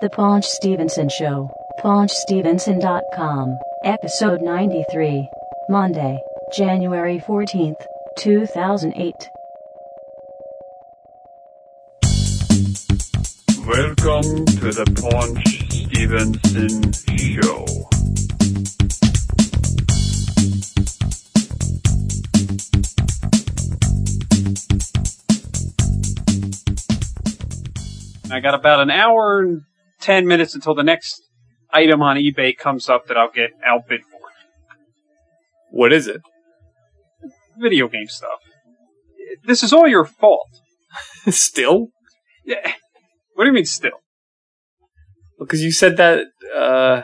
The Paunch Stevenson Show. PaunchStevenson.com. Episode 93. Monday, January 14th, 2008. Welcome to the Paunch Stevenson Show. I got about an hour and ten minutes until the next item on eBay comes up that I'll get outbid for. What is it? Video game stuff. This is all your fault. Still? Yeah. What do you mean still? Because you said that, uh,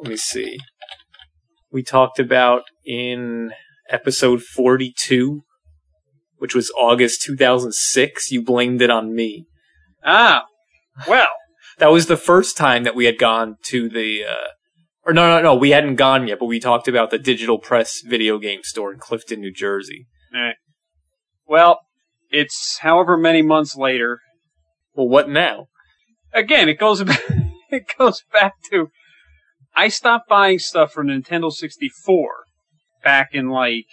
let me see. We talked about in episode 42, which was August 2006, you blamed it on me. Ah, well, That was the first time that we had gone to the, uh, or no, no, no, we hadn't gone yet, but we talked about the Digital Press video game store in Clifton, New Jersey. eh. well, it's however many months later. Well, what now? Again, it goes back, it goes back to I stopped buying stuff for Nintendo 64 back in like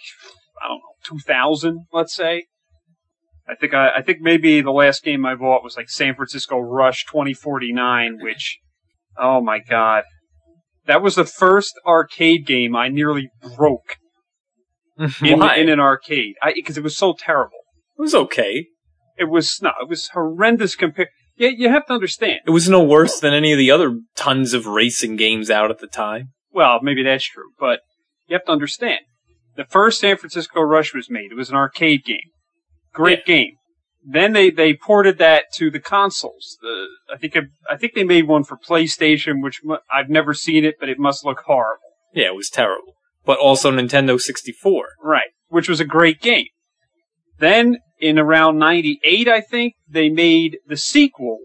I don't know 2000, let's say. I think I, I think maybe the last game I bought was like San Francisco Rush 2049, which oh my god, that was the first arcade game I nearly broke in, Why? in an arcade because it was so terrible. it was okay. It was no, it was horrendous compared. Yeah, you have to understand. It was no worse than any of the other tons of racing games out at the time. Well, maybe that's true, but you have to understand. The first San Francisco Rush was made. It was an arcade game. Great game. Then they, they ported that to the consoles. The, I think I think they made one for PlayStation, which mu- I've never seen it, but it must look horrible. Yeah, it was terrible. But also Nintendo 64. Right. Which was a great game. Then in around 98, I think, they made the sequel,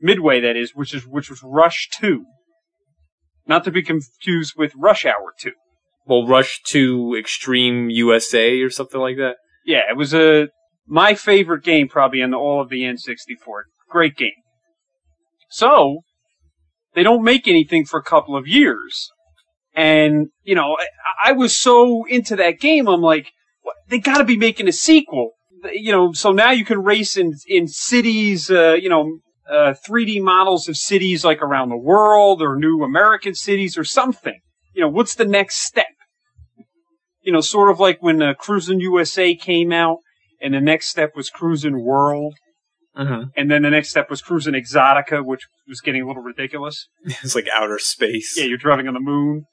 Midway that is, which is, which was Rush 2. Not to be confused with Rush Hour 2. Well, Rush 2 Extreme USA or something like that. Yeah, it was a my favorite game probably in all of the N64. Great game. So they don't make anything for a couple of years, and you know I, I was so into that game. I'm like, what, they got to be making a sequel. You know, so now you can race in in cities. Uh, you know. Uh, 3D models of cities like around the world or new American cities or something. You know, what's the next step? you know, sort of like when uh, Cruis'n USA came out, and the next step was Cruis'n World, Mm-hmm. and then the next step was Cruis'n Exotica, which was getting a little ridiculous. It's like outer space. Yeah, you're driving on the moon.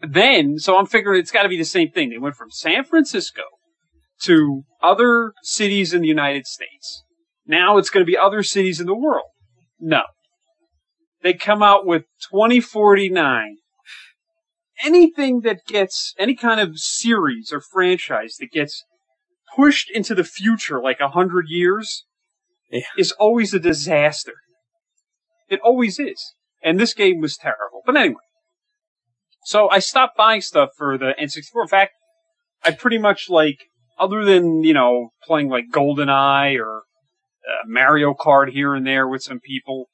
Then, so I'm figuring it's got to be the same thing. They went from San Francisco to other cities in the United States. Now it's going to be other cities in the world. No. They come out with 2049 anything that gets any kind of series or franchise that gets pushed into the future like a hundred years Yeah. is always a disaster. It always is. And this game was terrible. But anyway. So I stopped buying stuff for the N64. In fact, I pretty much like, other than, you know, playing like GoldenEye or uh, Mario Kart here and there with some people,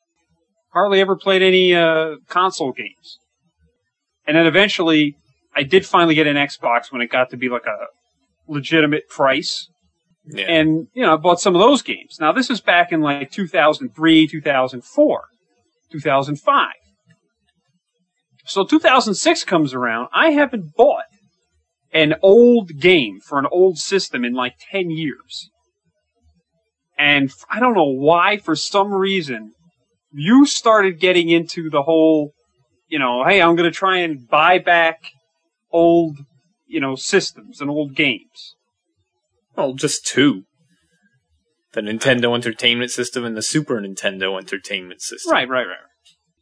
hardly ever played any uh, console games. And then eventually, I did finally get an Xbox when it got to be like a legitimate price. Yeah. And, you know, I bought some of those games. Now, this is back in like 2003, 2004, 2005. So 2006 comes around. I haven't bought an old game for an old system in like 10 years. And I don't know why, for some reason, you started getting into the whole, you know, hey, I'm going to try and buy back old, you know, systems and old games. well, just two. The Nintendo Entertainment System and the Super Nintendo Entertainment System. Right, right, right.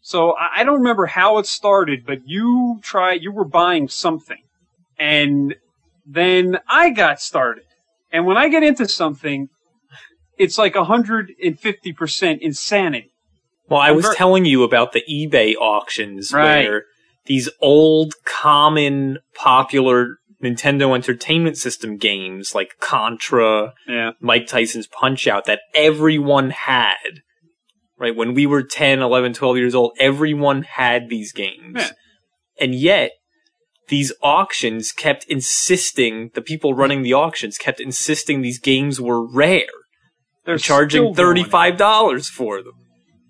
So I don't remember how it started, but you try, you were buying something, and then I got started. And when I get into something, it's like 150% insanity. Well, I was Remember- telling you about the eBay auctions Right. where these old, common, popular Nintendo Entertainment System games like Contra, Yeah. Mike Tyson's Punch Out that everyone had right? When we were 10, 11, 12 years old, everyone had these games. Yeah. And yet, these auctions kept insisting, the people running the auctions kept insisting these games were rare. They're charging still doing it. $35 for them.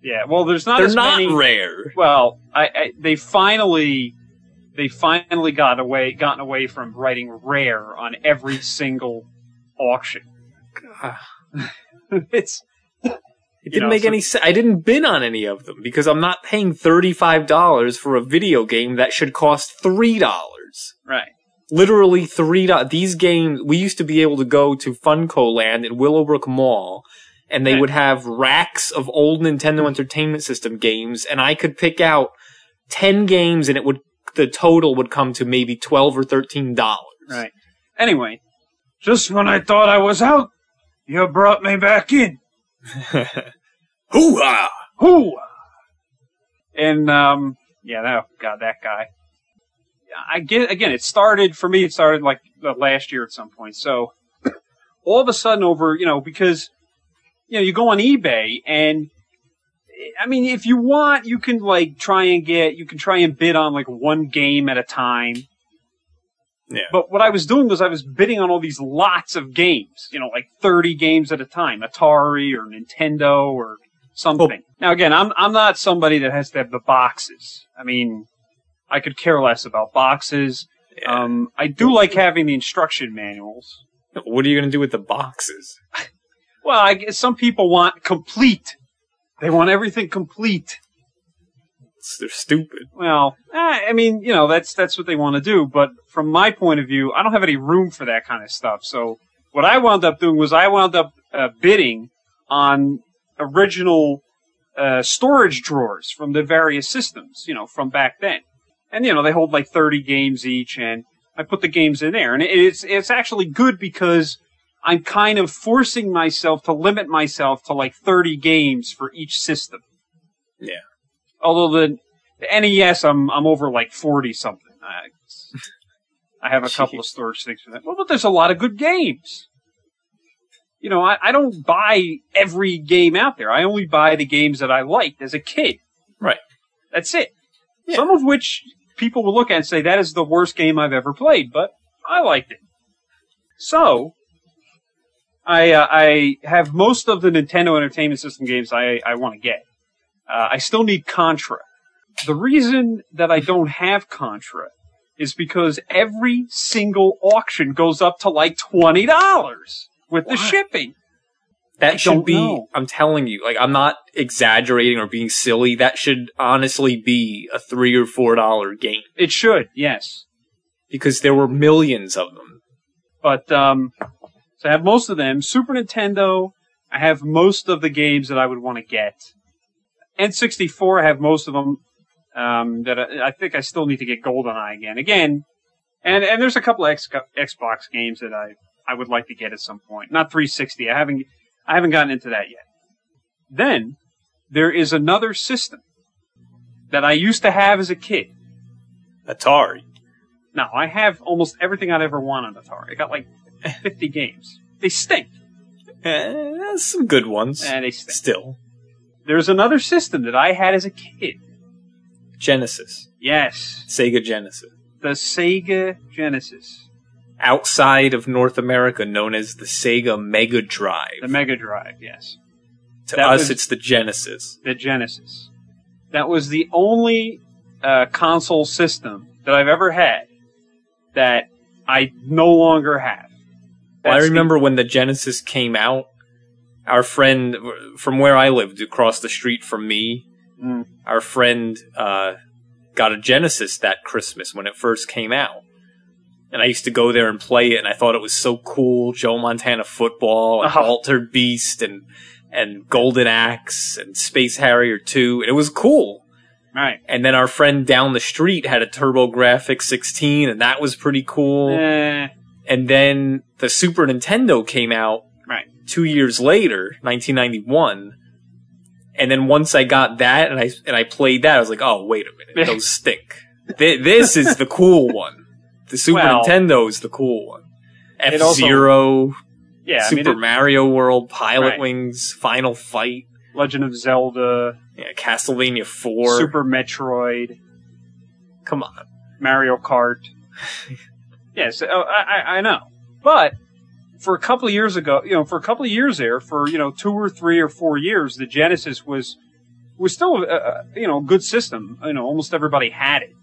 Yeah, well, there's not They're not many. rare. Well, I, I they finally they finally got away gotten away from writing rare on every single auction. it's It didn't know, make so- any sense. I didn't bid on any of them because I'm not paying $35 for a video game that should cost $3. right. Literally three dollars. These games, we used to be able to go to FuncoLand in Willowbrook Mall, and they Yeah. would have racks of old Nintendo Entertainment System games, and I could pick out ten games, and it would the total would come to maybe twelve or thirteen dollars. Right. Anyway, just when I thought I was out, you brought me back in. Hoo-ha! Who? And um, yeah, that God, that guy. I get again. It started for me. It started like last year at some point. So all of a sudden, over you know, because you know, you go on eBay and I mean, if you want, you can like try and get, you can try and bid on like one game at a time. Yeah. But what I was doing was I was bidding on all these lots of games, you know, like 30 games at a time, Atari or Nintendo or something. now again, I'm, I'm not somebody that has to have the boxes. I mean, I could care less about boxes. Yeah. Um, I do like having the instruction manuals. what are you gonna do with the boxes? Well, I guess some people want complete. They want everything complete. It's- They're stupid. Well, eh, I mean, you know, that's that's what they want to do. But from my point of view, I don't have any room for that kind of stuff. So what I wound up doing was I wound up uh, bidding on original uh, storage drawers from the various systems, you know, from back then. And you know, they hold like 30 games each, and I put the games in there, and it's it's actually good because I'm kind of forcing myself to limit myself to like 30 games for each system. Yeah. Although the, the NES, I'm I'm over like 40 something. I, I have a couple of storage things for that. Well, but there's a lot of good games. You know, I, I don't buy every game out there. I only buy the games that I liked as a kid. Right. That's it. Yeah. Some of which people will look at and say that is the worst game I've ever played, but I liked it. So, I uh, I have most of the Nintendo Entertainment System games I I want to get. Uh, I still need Contra. The reason that I don't have Contra is because every single auction goes up to like twenty dollars with the shipping. That I should be. know. I'm telling you, like I'm not exaggerating or being silly. That should honestly be a three or four dollar game It should, yes. because there were millions of them. But um, so I have most of them. Super Nintendo, I have most of the games that I would want to get. N64, I have most of them. Um, that I, I think I still need to get GoldenEye again. Again, and and there's a couple of X, Xbox games that I I would like to get at some point. Not 360. I haven't I haven't gotten into that yet. Then there is another system that I used to have as a kid. Atari. Now, I have almost everything I'd ever want on Atari. I got like 50 games. They stink. Eh, some good ones. And they stink. Still, There's another system that I had as a kid. Genesis, Yes. Sega Genesis, The Sega Genesis. outside of North America, known as the Sega Mega Drive. The Mega Drive, yes. to that us, it's the Genesis. The Genesis. That was the only uh, console system that I've ever had that I no longer have. Well, I remember when the Genesis came out. Our friend from where I lived, across the street from me, Mm. our friend uh, got a Genesis that Christmas when it first came out. And I used to go there and play it, and I thought it was so cool. Joe Montana football, and Uh-huh. Altered Beast, and and Golden Axe, and Space Harrier 2. And it was cool. Right. And then our friend down the street had a TurboGrafx 16, and that was pretty cool. Eh, And then the Super Nintendo came out right. two years later, 1991. And then once I got that and I and I played that, I was like, oh wait a minute, those stink. Th- this is the cool one. The Super Well- Nintendo is the cool one. F Zero, Yeah, I Super mean, it- Mario World, Pilot Right. Wings, Final Fight. Legend of Zelda, Yeah, Castlevania 4. Super Metroid, Come on. Mario Kart. yes, uh, I, I, I know. But for a couple of years ago, you know, for a couple of years there, for you know, two or three or four years, the Genesis was was still a, a you know a good system. You know, almost everybody had it.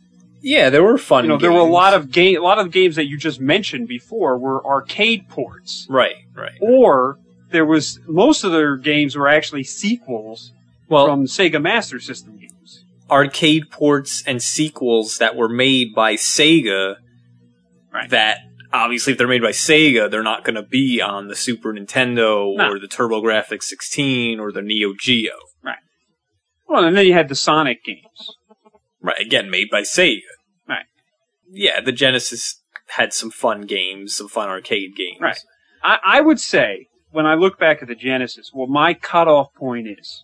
Yeah, there were fun You know, there were a lot of game, a lot of games that you just mentioned before were arcade ports, Right, right. or there was most of their games were actually sequels Well, from Sega Master System games. arcade ports and sequels that were made by Sega Right. that obviously if they're made by Sega, they're not going to be on the Super Nintendo No. or the TurboGrafx 16 or the Neo Geo. Right. Well, and then you had the Sonic games. Right, again, made by Sega. Right. Yeah, the Genesis had some fun games, some fun arcade games. Right. I, I would say when I look back at the Genesis, well, my cutoff point is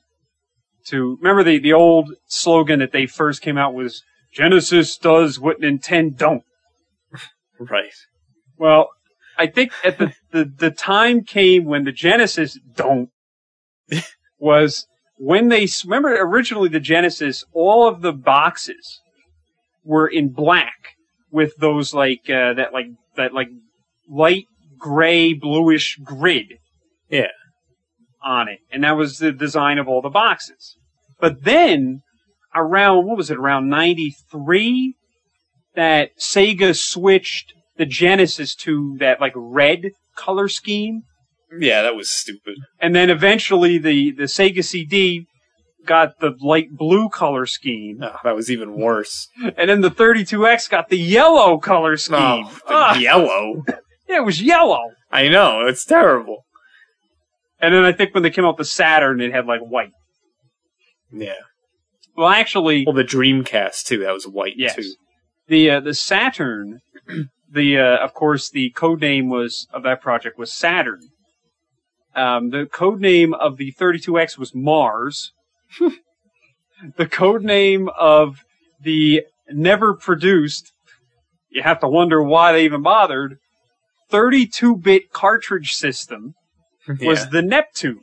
to remember the the old slogan that they first came out was Genesis does what Nintendo don't. Right. Well, I think at the, the, the time came when the Genesis don't was when they remember originally the Genesis, all of the boxes were in black with those like uh, that like that like light gray bluish grid. Yeah. On it, and that was the design of all the boxes. But then around what was it around ninety three that Sega switched the Genesis to that like red color scheme, Yeah, that was stupid. and then eventually the the Sega CD got the light blue color scheme, Oh, that was even worse. and then the 32X got the yellow color scheme. Oh, the Ah, yellow. yeah, it was yellow. I know, it's terrible. And then I think when they came out the Saturn, it had like white. Yeah. Well, actually, Well, the Dreamcast too. That was white Yes. too. The uh, the Saturn, the uh, of course the code name was of that project was Saturn. Um, the code name of the 32X was Mars. the code name of the never produced, you have to wonder why they even bothered. 32-bit cartridge system was Yeah. the Neptune.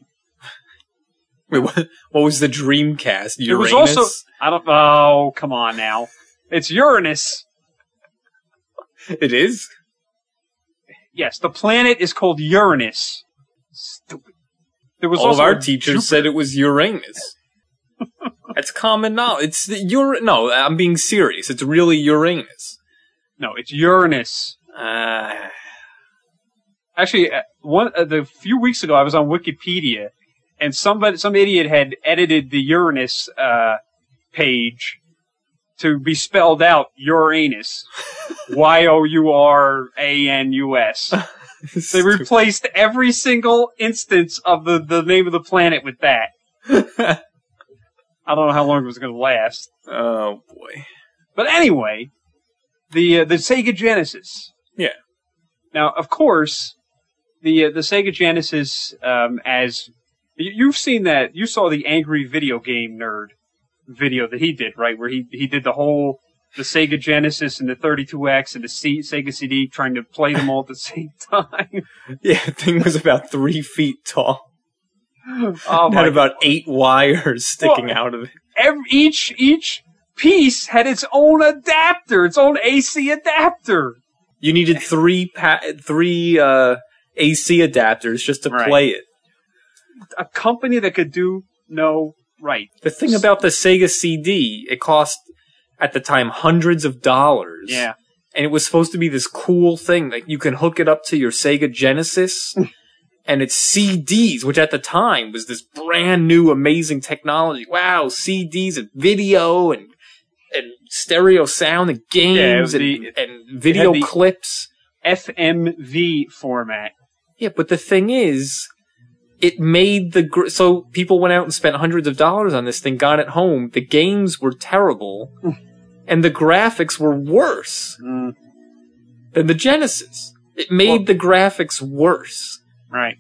Wait, what, what was the Dreamcast? It was Uranus? also I don't. Oh, come on now. It's Uranus. It is. Yes, the planet is called Uranus. Stupid. There was All of our teachers Jupiter. said it was Uranus. That's common knowledge. It's the Ur- No, I'm being serious. It's really Uranus. No, it's Uranus. Uh, Actually, one uh, the few weeks ago, I was on Wikipedia, and somebody, some idiot had edited the Uranus uh, page to be spelled out Uranus, Y O U R A N U S. They replaced every single instance of the, the name of the planet with that. I don't know how long it was going to last. oh boy. But anyway, the uh, the Sega Genesis. Yeah. Now, of course, the uh, the Sega Genesis, um, as you, you've seen that, you saw the Angry Video Game Nerd video that he did, right? Where he he did the whole the Sega Genesis and the 32X and the C- Sega CD, trying to play them all at the same time. Yeah, the thing was about three feet tall. oh It my had about eight wires sticking Well, out of it. every, each each piece had its own adapter, its own AC adapter. You needed three pa- three uh, AC adapters just to Right. play it. A company that could do no right. The thing about the Sega CD, it cost at the time hundreds of dollars. Yeah. and it was supposed to be this cool thing that you can hook it up to your Sega Genesis and it's CDs, which at the time was this brand new amazing technology. Wow, CDs and video and and stereo sound and games Yeah, and, the- and video clips. FMV format. Yeah, but the thing is, it made the gr- so people went out and spent hundreds of dollars on this thing, got it home. The games were terrible, and the graphics were worse Mm, than the Genesis. It made the graphics worse. right.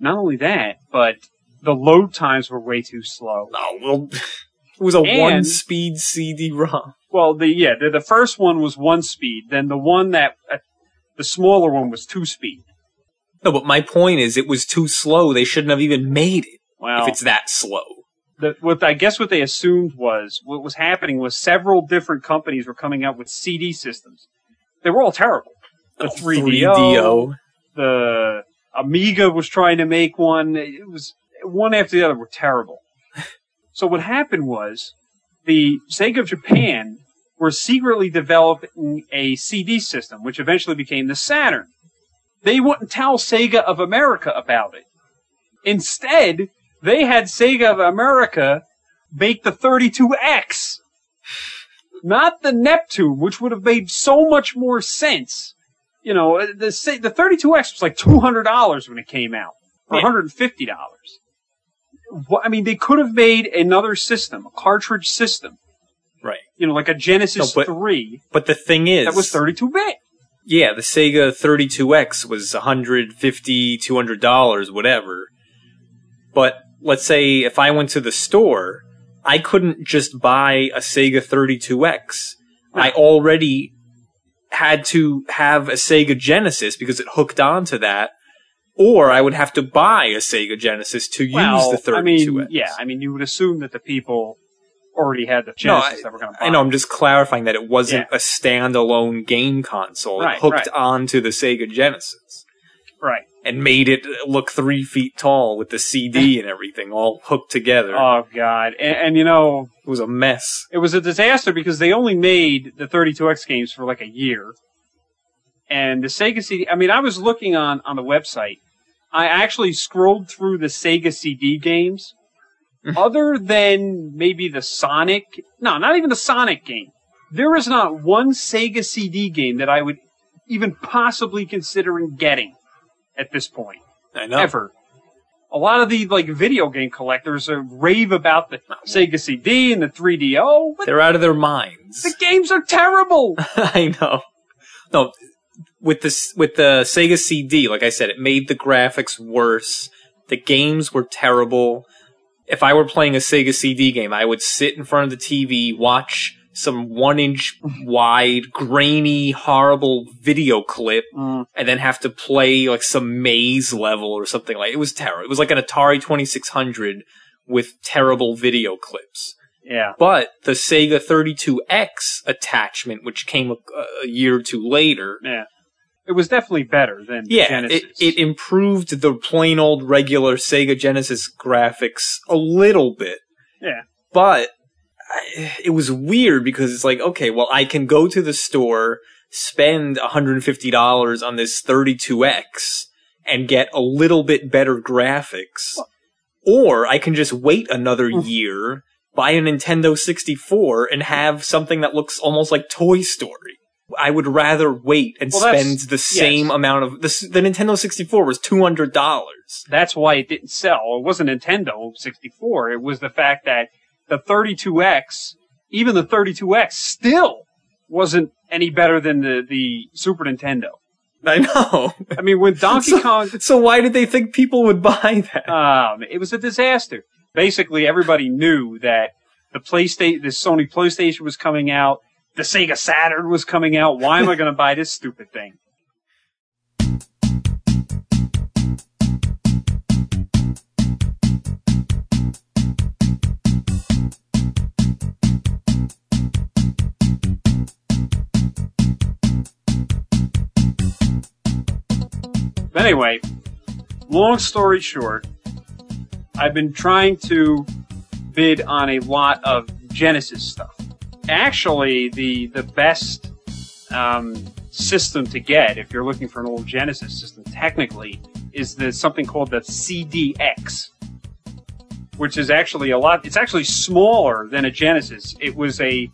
Not only that, but the load times were way too slow. Oh well, it was a And- one-speed CD-ROM. Well, the yeah, the, the first one was one speed. Then the one that uh, the smaller one was two speed. No, but my point is, it was too slow. They shouldn't have even made it. Well, if it's that slow. the, what I guess what they assumed was what was happening was several different companies were coming out with CD systems. They were all terrible. The 3DO, 3DO. the Amiga was trying to make one. It was one after the other were terrible. so what happened was the Sega of Japan were secretly developing a CD system, which eventually became the Saturn. They wouldn't tell Sega of America about it. Instead, they had Sega of America make the 32X. Not the Neptune, which would have made so much more sense. You know, the the 32X was like $200 when it came out. Or $150. What, I mean, they could have made another system, a cartridge system. Right. You know, like a Genesis No, but- 3 But the thing is, that was 32 bit. Yeah, the Sega 32X was 150 $200, whatever. But let's say if I went to the store, I couldn't just buy a Sega 32X. I already had to have a Sega Genesis because it hooked onto that. Or I would have to buy a Sega Genesis to use the 32X. I mean, yeah, I mean, you would assume that the people already had the No, Genesis that were going to buy. I know. I'm just clarifying that it wasn't Yeah. a standalone game console. Right, it hooked right. onto the Sega Genesis Right. and made it look three feet tall with the CD and everything all hooked together. Oh God, and, and you know, it was a mess. it was a disaster because they only made the 32X games for like a year. And the Sega CD, I mean, I was looking on, on the website. I actually scrolled through the Sega CD games. Other than maybe the Sonic, no, not even the Sonic game. There is not one Sega CD game that I would even possibly considering getting at this point. I know. ever. A lot of the like video game collectors uh, rave about the Sega CD and the 3DO, They're out of their minds. the games are terrible. I know. No, with this with the Sega CD, like I said, it made the graphics worse. The games were terrible. If I were playing a Sega CD game, I would sit in front of the TV, watch some one inch wide, grainy, horrible video clip, Mm. and then have to play like some maze level or something like. It was terrible. It was like an Atari Twenty Six Hundred with terrible video clips. Yeah. But the Sega 32X attachment, which came a, a year or two later, Yeah. It was definitely better than the yeah, Genesis. it, it improved the plain old regular Sega Genesis graphics a little bit. Yeah. But I, it was weird because it's like, okay, well, I can go to the store, spend $150 on this 32X, and get a little bit better graphics. Or I can just wait another Mm. year, buy a Nintendo 64, and have something that looks almost like Toy Story. I would rather wait and Well, spend the same yes. amount of the, the Nintendo 64 was $200. That's why it didn't sell. It wasn't Nintendo 64. It was the fact that the 32X, even the 32X, still wasn't any better than the, the Super Nintendo. I know. I mean, when Donkey So- Kong, So why did they think people would buy that? Um, it was a disaster. Basically, everybody knew that the PlayStation, the Sony PlayStation was coming out, the Sega Saturn was coming out. Why am I going to buy this stupid thing? But anyway, long story short, I've been trying to bid on a lot of Genesis stuff. Actually, the the best um, system to get if you're looking for an old Genesis system, technically, is the something called the CDX, which is actually a lot. It's actually smaller than a Genesis. It was a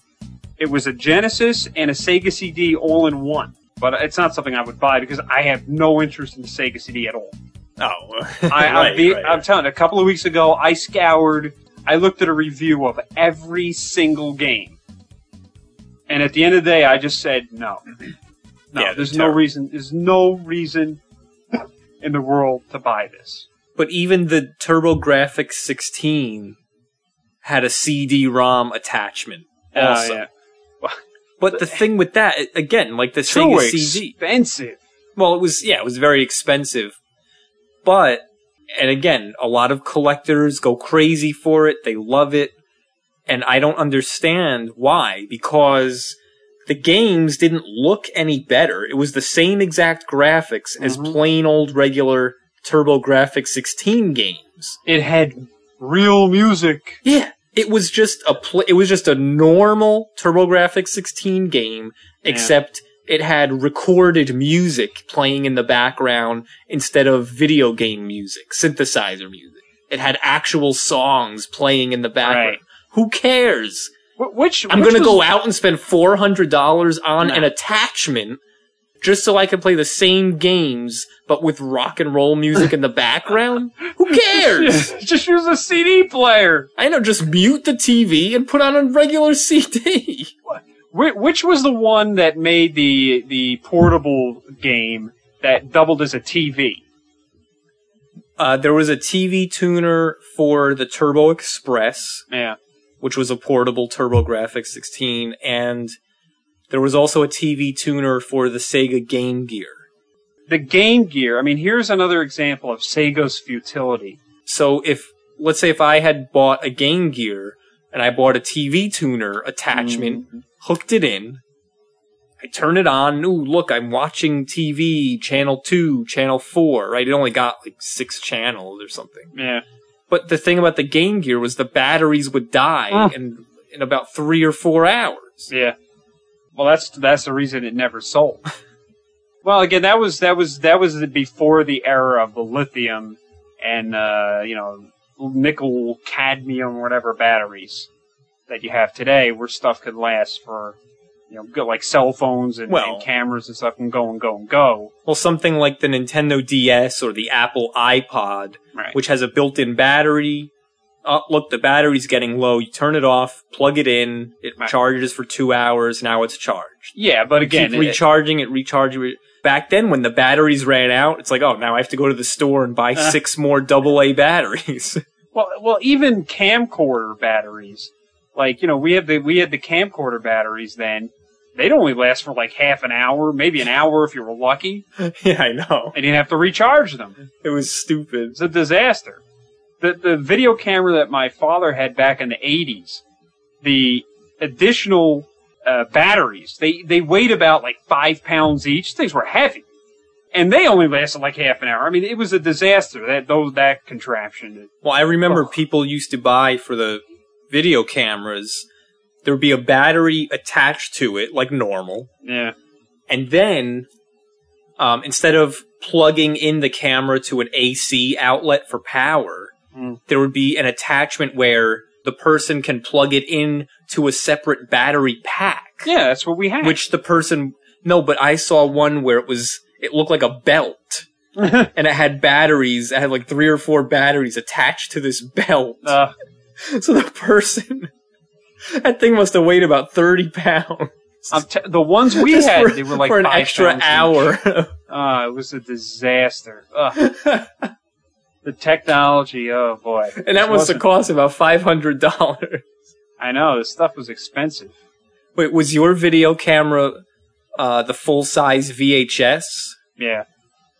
it was a Genesis and a Sega CD all in one. But it's not something I would buy because I have no interest in the Sega CD at all. Oh, I, I'll be, I'm telling you, a couple of weeks ago, I scoured, I looked at a review of every single game. And at the end of the day, I just said, no. No, Yeah, there's they're no reason, there's no reason in the world to buy this. But even the TurboGrafx 16 had a CD-ROM attachment. Also. Uh, yeah. But the thing with that, again, like the Sega CD, expensive. well, it was yeah, it was very expensive. But and again, a lot of collectors go crazy for it. They love it. And I don't understand why, because the games didn't look any better. It was the same exact graphics as Mhm. plain old regular TurboGrafx 16 games. It had real music. Yeah, it was just a pl- it was just a normal TurboGrafx 16 game, Yeah. except it had recorded music playing in the background instead of video game music, synthesizer music. It had actual songs playing in the background. Right. Who cares? Wh- Which I'm which going to was- go out and spend $400 on No. an attachment just so I can play the same games but with rock and roll music in the background? Who cares? Just use a CD player. I know, just mute the TV and put on a regular CD. Wh- Which was the one that made the the portable game that doubled as a TV? Uh, there was a TV tuner for the Turbo Express, Yeah. Which was a portable TurboGrafx 16, and there was also a TV tuner for the Sega Game Gear. The Game Gear. I mean, here's another example of Sega's futility. So if, let's say if I had bought a Game Gear and I bought a TV tuner attachment, mm-hmm. hooked it in, I turn it on, ooh, look, I'm watching TV, channel 2, channel 4, right? It only got like six channels or something. Yeah. But the thing about the Game Gear was the batteries would die Mm. in, in about three or four hours. Yeah. Well, that's that's the reason it never sold. well, again, that was that was that was the- before the era of the lithium and uh, you know nickel cadmium whatever batteries that you have today, where stuff could last for you know go, like cell phones and, Well- and cameras and stuff can go and go and go. Well, something like the Nintendo DS or the Apple iPod, Right. which has a built-in battery. Oh, look, the battery's getting low. You turn it off, plug it in, it Right. charges for two hours. Now it's charged. yeah, but again, Keep it- recharging it, recharging it. Back then, when the batteries ran out, it's like, oh, now I have to go to the store and buy Uh. six more AA batteries. Well, well, even camcorder batteries, like you know, we had the we had the camcorder batteries then. They'd only last for like half an hour, maybe an hour if you were lucky, yeah, I know. and you'd have to recharge them. It was stupid. It's a disaster. The the video camera that my father had back in the '80s, the additional uh, batteries, they they weighed about like five pounds each. Things were heavy, and they only lasted like half an hour. I mean, it was a disaster that those that contraption. Well, I remember Oh. people used to buy for the video cameras, there would be a battery attached to it, like normal, Yeah. and then um, instead of plugging in the camera to an AC outlet for power, Hmm. there would be an attachment where the person can plug it in to a separate battery pack, Yeah, that's what we had. which the person no, but I saw one where it was it looked like a belt. and it had batteries. It had like three or four batteries attached to this belt. uh, So the person, that thing must have weighed about thirty pounds. I'm t- the ones we Just had, for, they were like for an extra hour. Uh, it was a disaster. The technology, oh boy. and that must have cost about five hundred dollars. I know this stuff was expensive. Wait, was your video camera uh, the full size VHS, Yeah.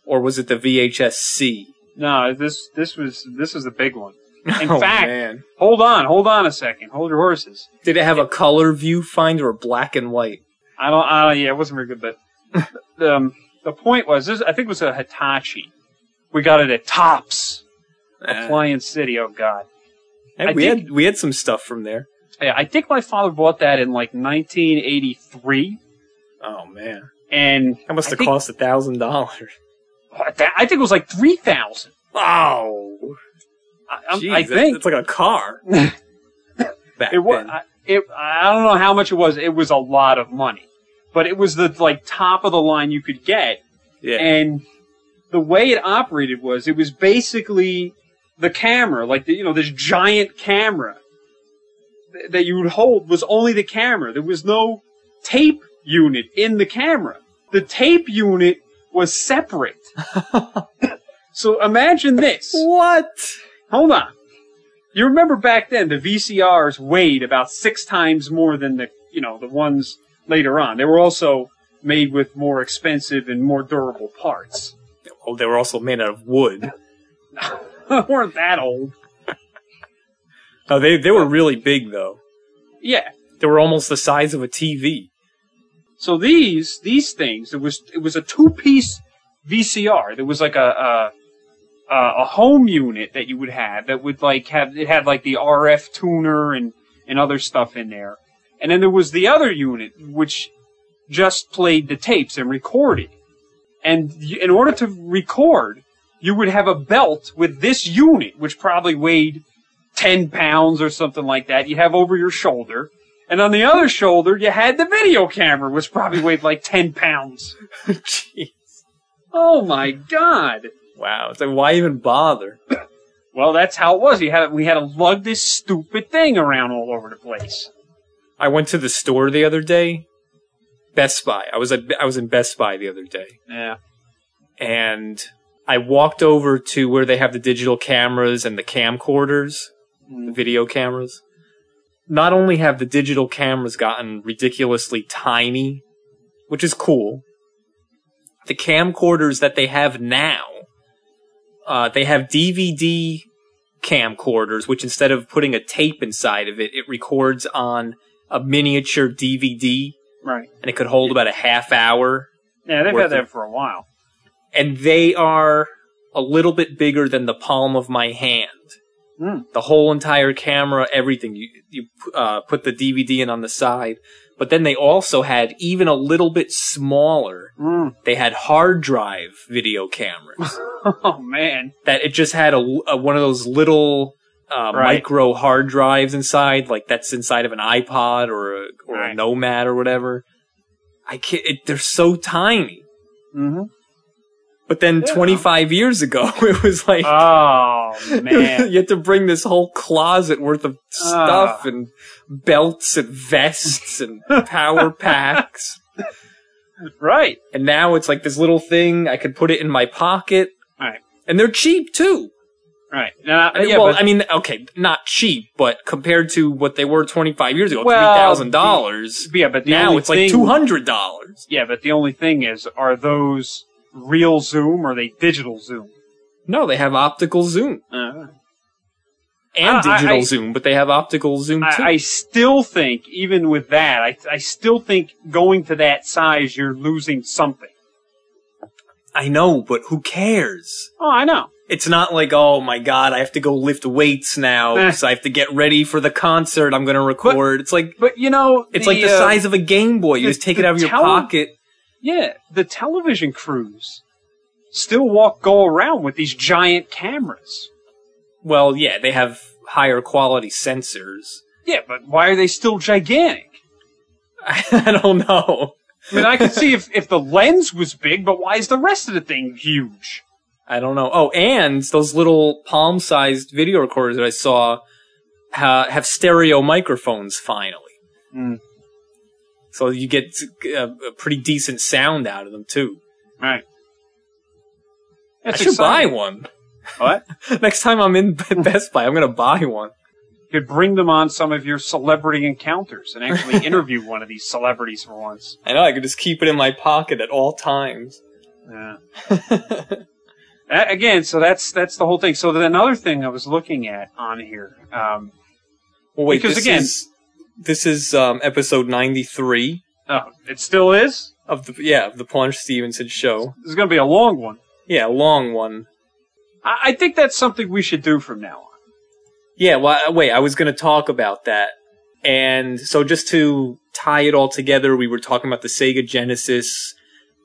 or was it the VHS C? No, this this was this was the big one. In oh, fact- man. Hold on, hold on a second. Hold your horses. did it have a color viewfinder or black and white? I don't. I don't yeah, it wasn't very good, but the um, the point was this. I think it was a Hitachi. We got it at Tops Uh, Appliance City. Oh God. hey, we think- had we had some stuff from there. Yeah, I think my father bought that in like 1983, Oh man, and that must have think- cost a thousand dollars. I think it was like three thousand. Oh, I, Jeez, I think it's like a car. Back it was. I- It, I don't know how much it was. It was a lot of money, but it was the like top of the line you could get. yeah. And the way it operated was it was basically the camera, like the, you know this giant camera th- that you would hold was only the camera. There was no tape unit in the camera. The tape unit was separate. so imagine this. what? Hold on. You remember back then the VCRs weighed about six times more than the you know the ones later on. They were also made with more expensive and more durable parts. Oh, they were also made out of wood. weren't that old. Oh, they they were really big though. Yeah. They were almost the size of a TV. So these these things, it was it was a two piece VCR. There was like a, a a home unit that you would have that would like have it had like the RF tuner and and other stuff in there, and then there was the other unit which just played the tapes and recorded. And in order to record, you would have a belt with this unit, which probably weighed 10 pounds or something like that. You have over your shoulder. And on the other shoulder, you had the video camera, which probably weighed like 10 pounds. Jeez. Oh my god. Wow. It's like why even bother? Well, that's how it was. You had, we had to lug this stupid thing around all over the place. I went to the store the other day. Best Buy. I was at I was in Best Buy the other day. Yeah. and I walked over to where they have the digital cameras and the camcorders, the mm. video cameras. Not only have the digital cameras gotten ridiculously tiny, which is cool, the camcorders that they have now, uh, they have DVD camcorders, which instead of putting a tape inside of it, it records on a miniature DVD, Right. and it could hold about a half hour Yeah, they've had that for a while. and they are a little bit bigger than the palm of my hand. Hmm. The whole entire camera, everything. You you uh, put the DVD in on the side, but then they also had even a little bit smaller. Mm. They had hard drive video cameras Oh man. that it just had a, a- one of those little uh, Right. micro hard drives inside, like that's inside of an iPod or a, or a Nomad or whatever. I can't. It, they're so tiny. Mm-hmm. But then Yeah. 25 years ago, it was like Oh man. you had to bring this whole closet worth of stuff Ah. and belts and vests and power packs. right. And now it's like this little thing. I could put it in my pocket. Right. And they're cheap too. Right. Now, I mean, yeah, well, but I mean, okay, not cheap, but compared to what they were 25 years ago, well, $3,000. Yeah, but now it's like $200. Yeah, but the only thing is, are those real zoom or are they digital zoom? No, they have optical zoom Uh, and I- I- digital I- zoom, but they have optical zoom too. I, I still think, even with that, I, I still think going to that size, you're losing something. I know, but who cares? Oh, I know. It's not like, oh my god, I have to go lift weights now Eh. because I have to get ready for the concert I'm going to record. it's like But you know, it's like the uh, size of a Game Boy. You the- just take it out of your tele- pocket. Yeah, the television crews still walk go around with these giant cameras. Well, yeah, they have higher quality sensors. Yeah, but why are they still gigantic? I don't know. I mean, I could see if, if the lens was big, but why is the rest of the thing huge? I don't know. Oh, and those little palm-sized video recorders that I saw ha- have stereo microphones finally. Mm. So you get a, a pretty decent sound out of them too. Right. I should exciting. buy one. What? Next time I'm in Best Buy, I'm gonna buy one. You could bring them on some of your celebrity encounters and actually interview one of these celebrities for once. I know I could just keep it in my pocket at all times. Yeah. Again, so that's that's the whole thing. So another thing I was looking at on here, um, Well, wait, Because this again- is this is um, episode 93 oh, it still is. of the yeah of the Paunch Stevenson show. This is going to be a long one. Yeah, a long one. I, I think that's something we should do from now on. Yeah, well, wait, I was going to talk about that. And so just to tie it all together, we were talking about the Sega Genesis,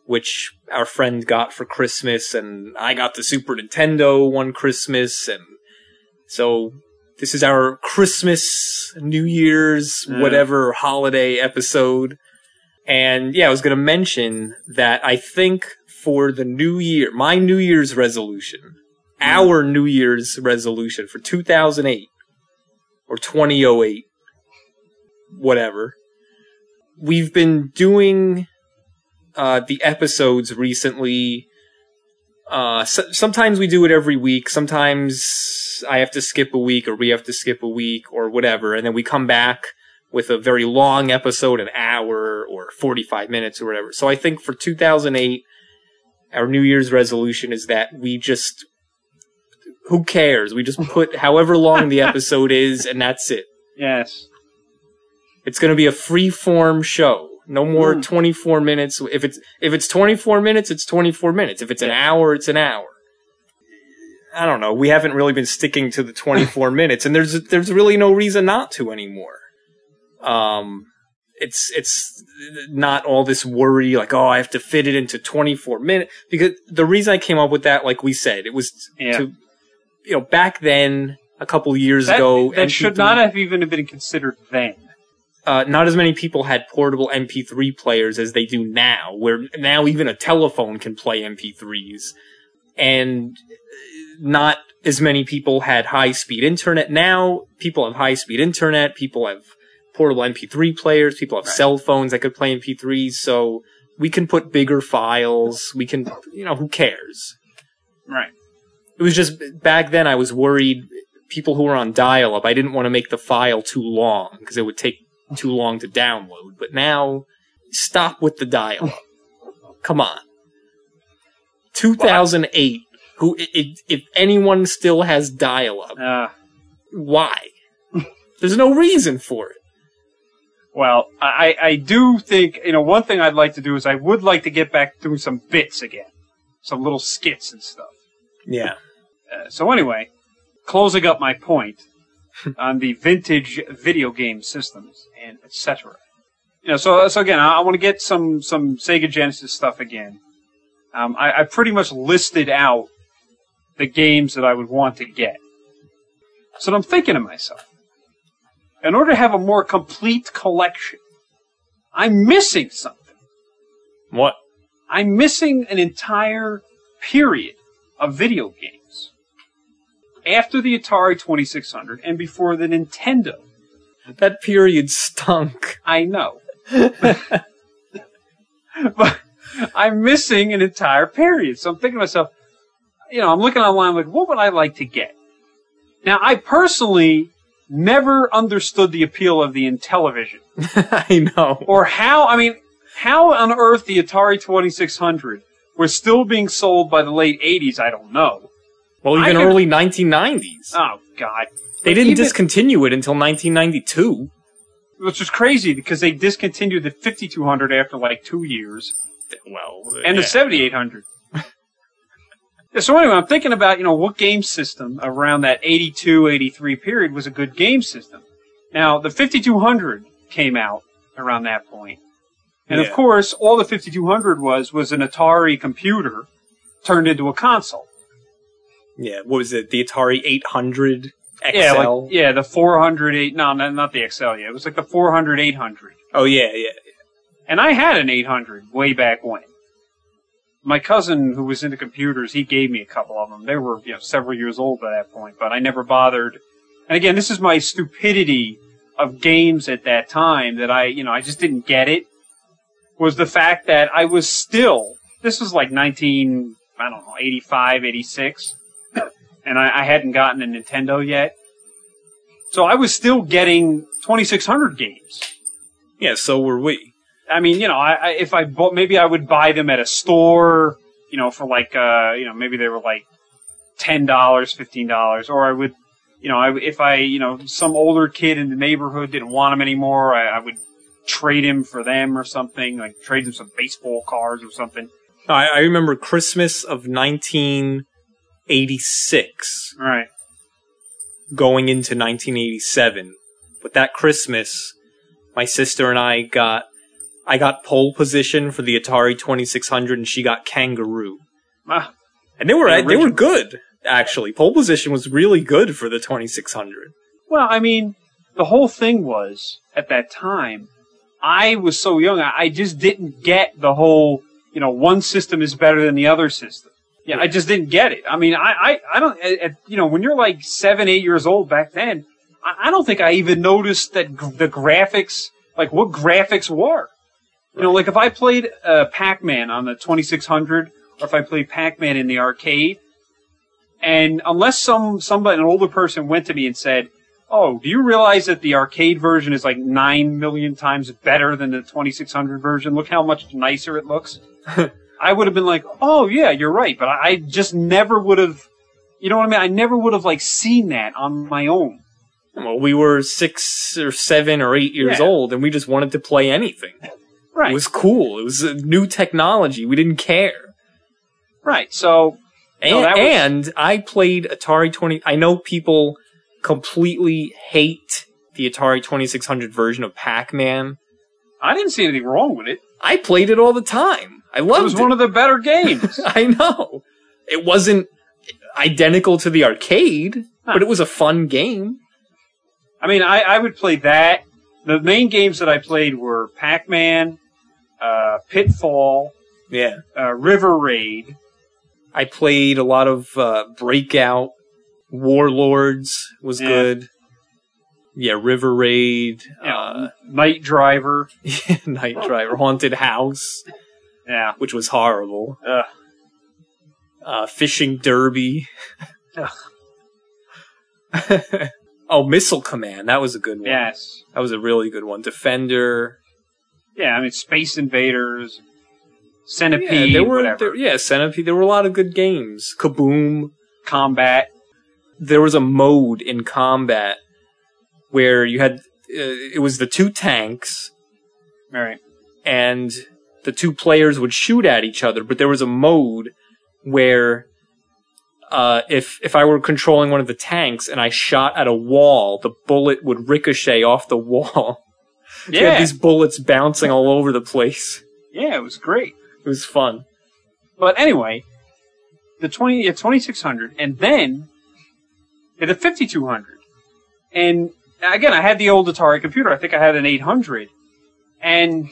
which our friend got for Christmas, and I got the Super Nintendo one Christmas, and so this is our Christmas, New Year's, Yeah. whatever holiday episode. And yeah, I was going to mention that I think for the new year, my New Year's resolution, our New Year's resolution for 2008 or 2008, whatever. We've been doing uh, the episodes recently. Uh, so- sometimes we do it every week. Sometimes I have to skip a week, or we have to skip a week, or whatever, and then we come back with a very long episode, an hour or 45 minutes or whatever. So I think for 2008, our New Year's resolution is that we just who cares? We just put however long the episode is, and that's it. Yes. It's going to be a free form show. No more Mm. 24 minutes. If it's if it's 24 minutes, it's 24 minutes. If it's an hour, it's an hour. I don't know. We haven't really been sticking to the 24 minutes, and there's there's really no reason not to anymore. Um, it's it's not all this worry like oh I have to fit it into 24 minutes because the reason I came up with that, like we said, it was Yeah. to you know back then a couple years That, ago that should MP3 not have even been considered then. Uh, not as many people had portable MP3 players as they do now, where now even a telephone can play MP3s. And not as many people had high speed internet. Now people have high speed internet, people have portable MP3 players, people have Right. cell phones that could play MP3s, so we can put bigger files, we can, you know, who cares? Right. It was just back then I was worried people who were on dial up, I didn't want to make the file too long because it would take too long to download. But now, stop with the dial up. Come on. 2008. Who, if, if anyone still has dial up, Uh, why? There's no reason for it. well, I, I do think, you know, one thing I'd like to do is I would like to get back through some bits again. Some little skits and stuff. Yeah. Uh, so anyway, closing up my point on the vintage video game systems and etc. You know, so so again, I, I want to get some some Sega Genesis stuff again. Um, I, I pretty much listed out the games that I would want to get. So I'm thinking to myself, in order to have a more complete collection, I'm missing something. What? I'm missing an entire period of video games. After the Atari 2600 and before the Nintendo. That period stunk. I know. but I'm missing an entire period. So I'm thinking to myself, you know, I'm looking online like, what would I like to get? Now, I personally never understood the appeal of the Intellivision. I know. or how I mean, how on earth the Atari 2600 was still being sold by the late 80s? I don't know. Well, even could- early 1990s. Oh God, they didn't even- discontinue it until 1992. which is crazy because they discontinued the 5200 after like two years, Well, and the yeah. 7800. Yeah, so anyway, I'm thinking about you know what game system around that 82, 83 period was a good game system. Now the 5200 came out around that point. And Yeah. of course, all the 5200 was was an Atari computer turned into a console. Yeah, what was it? The Atari 800 XL? Yeah, like yeah, the 408. No, no, not the XL. Yeah, it was like the 400, 800. Oh, yeah, yeah. And I had an 800 way back when. My cousin, who was into computers, he gave me a couple of them. They were, you know, several years old by that point, but I never bothered. And again, this is my stupidity of games at that time that I, you know, I just didn't get it. Was the fact that I was still, this was like 19, I don't know, 85, 86. And I, I hadn't gotten a Nintendo yet. So I was still getting 2600 games. Yeah, so were we. I mean, you know, I, I if I bought, maybe I would buy them at a store, you know, for like, uh, you know, maybe they were like ten dollars, fifteen dollars, or I would, you know, I, if I, you know, some older kid in the neighborhood didn't want them anymore, I, I would trade him for them or something, like trade them some baseball cards or something. I, I remember Christmas of 1986 Right. going into 1987. But that Christmas, my sister and I got, I got pole position for the Atari 2600 and she got Kangaroo. Ah, And they were, The they were good, actually. Pole position was really good for the 2600. well, I mean, the whole thing was at that time, I was so young, I just didn't get the whole, you know, one system is better than the other system. Yeah, I just didn't get it. I mean, I, I, I don't, at, you know, when you're like seven, eight years old back then, I, I don't think I even noticed that g- the graphics, like what graphics were. You know, like if I played uh, Pac-Man on the 2600, or if I played Pac-Man in the arcade, and unless some somebody, an older person, went to me and said, "Oh, do you realize that the arcade version is like nine million times better than the 2600 version? Look how much nicer it looks." I would have been like, "Oh yeah, you're right," but I I just never would have You know what I mean? I never would have like seen that on my own. Well, we were six or seven or eight years Yeah. old, and we just wanted to play anything. Right. It was cool. It was a new technology. We didn't care. right. So And, No, was- and I played Atari 20. I know people completely hate the Atari 2600 version of Pac Man. I didn't see anything wrong with it. I played it all the time. I loved It was it. one of the better games. I know. It wasn't identical to the arcade, but it was a fun game. I mean, I, I would play that. The main games that I played were Pac-Man, uh, Pitfall, Yeah. uh, River Raid. I played a lot of uh, Breakout, Warlords was Yeah. good. Yeah, River Raid, know, uh, Night Driver. Night Driver, Haunted House, Yeah. which was horrible. Ugh. Uh, Fishing Derby. Ugh. oh, Missile Command, that was a good one. Yes. That was a really good one. Defender. Yeah, I mean, Space Invaders, Centipede, Yeah, there were whatever. there, yeah, Centipede. There were a lot of good games. Kaboom. Combat. there was a mode in combat where you had uh, it was the two tanks All right. and the two players would shoot at each other but there was a mode where uh, if if I were controlling one of the tanks and I shot at a wall, the bullet would ricochet off the wall. You had Yeah. these bullets bouncing all over the place. Yeah, it was great. It was fun. But anyway, the 20, yeah, 2600, and then the 5200. And again, I had the old Atari computer. I think I had an 800. And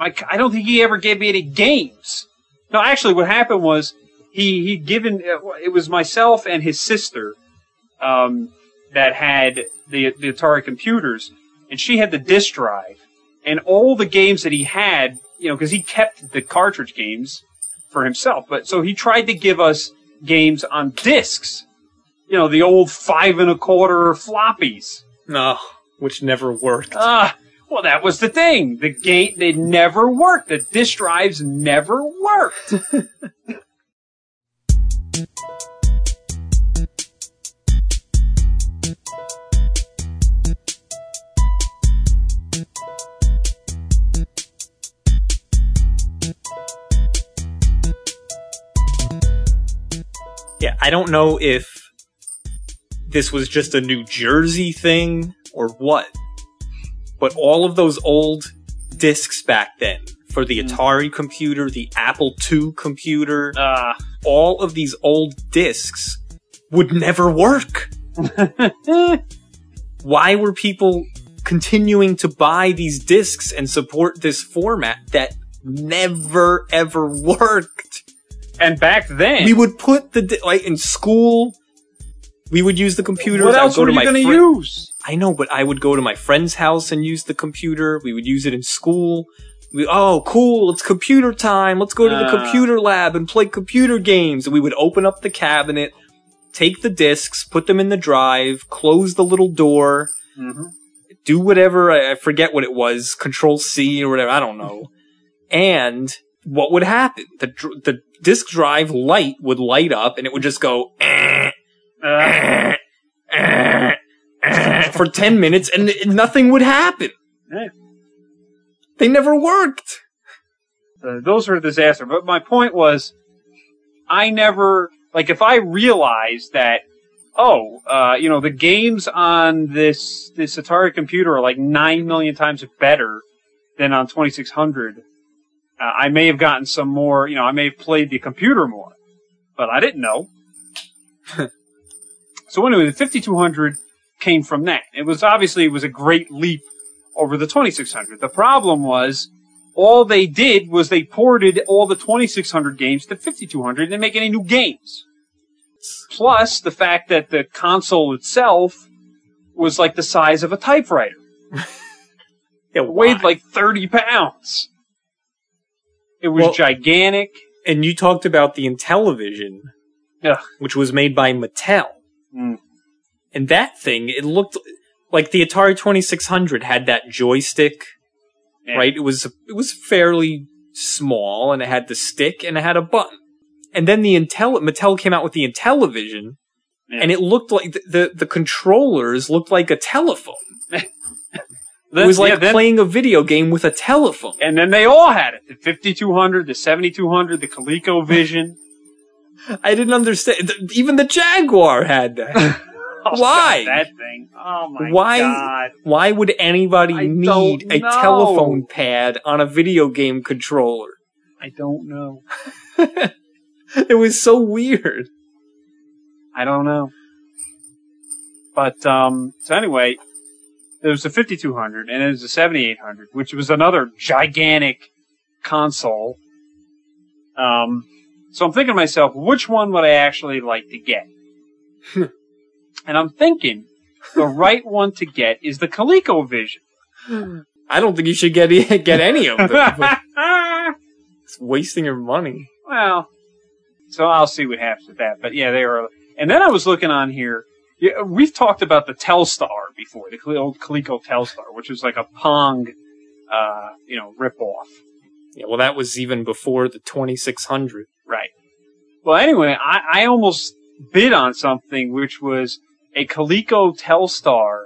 my, I don't think he ever gave me any games. No, actually, what happened was he he'd given uh, it was myself and his sister um, that had the the Atari computers, and she had the disk drive, and all the games that he had, you know, because he kept the cartridge games for himself. But so he tried to give us games on discs, you know, the old five and a quarter floppies. No, which never worked. Ah, well, that was the thing. The game they never worked. The disk drives never worked. Yeah, I don't know if this was just a New Jersey thing or what, but all of those old discs back then for the Atari computer, the Apple II computer, Ah, all of these old discs would never work. Why were people continuing to buy these discs and support this format that never ever worked? and back then, we would put the di- like in school. We would use the computer. what else were you going to fri- use? I know, but I would go to my friend's house and use the computer. We would use it in school. We, oh, cool! It's computer time. Let's go to the Ah. computer lab and play computer games. And we would open up the cabinet, take the discs, put them in the drive, close the little door, hmm do whatever. I, I forget what it was. Control C or whatever. I don't know. And what would happen? The the disk drive light would light up, and it would just go. "Eh, Uh, for 10 minutes and nothing would happen. Yeah. They never worked. Uh, those were a disaster. But my point was, I never like if I realized that, oh, uh, you know, the games on this this Atari computer are like nine million times better than on 2600. Uh, I may have gotten some more. You know, I may have played the computer more, but I didn't know. so anyway, the 5200 came from that. It was obviously it was a great leap over the 2600. The problem was all they did was they ported all the 2600 games to 5200 and didn't make any new games. Plus the fact that the console itself was like the size of a typewriter. It weighed like 30 pounds. It was Well- gigantic. and you talked about the Intellivision, Ugh. which was made by Mattel. Mm. And that thing, it looked like the Atari 2600 had that joystick, Yeah. right? It was it was fairly small and it had the stick and it had a button. and then the Intel Mattel came out with the Intellivision, Yeah. and it looked like the, the the controllers looked like a telephone. Then- it was like yeah, then- playing a video game with a telephone. and then they all had it. The 5200, the 7200, the ColecoVision. I didn't understand. Even the Jaguar had that. Oh, Why? God, that thing. Oh my Why- god. Why would anybody I need a telephone pad on a video game controller? I don't know. It was so weird. I don't know. But um so anyway, there was the 5200 and there was the 7800, which was another gigantic console. Um so I'm thinking to myself, which one would I actually like to get? and I'm thinking the right one to get is the ColecoVision. I don't think you should get get any of them. it's wasting your money. Well, so I'll see what happens with that. But yeah, they were. And then I was looking on here. Yeah, we've talked about the Telstar before, the old Coleco Telstar, which was like a Pong, uh, you know, ripoff. Yeah, well, that was even before the 2600. Right. Well, anyway, I, I almost bid on something which was a Coleco Telstar.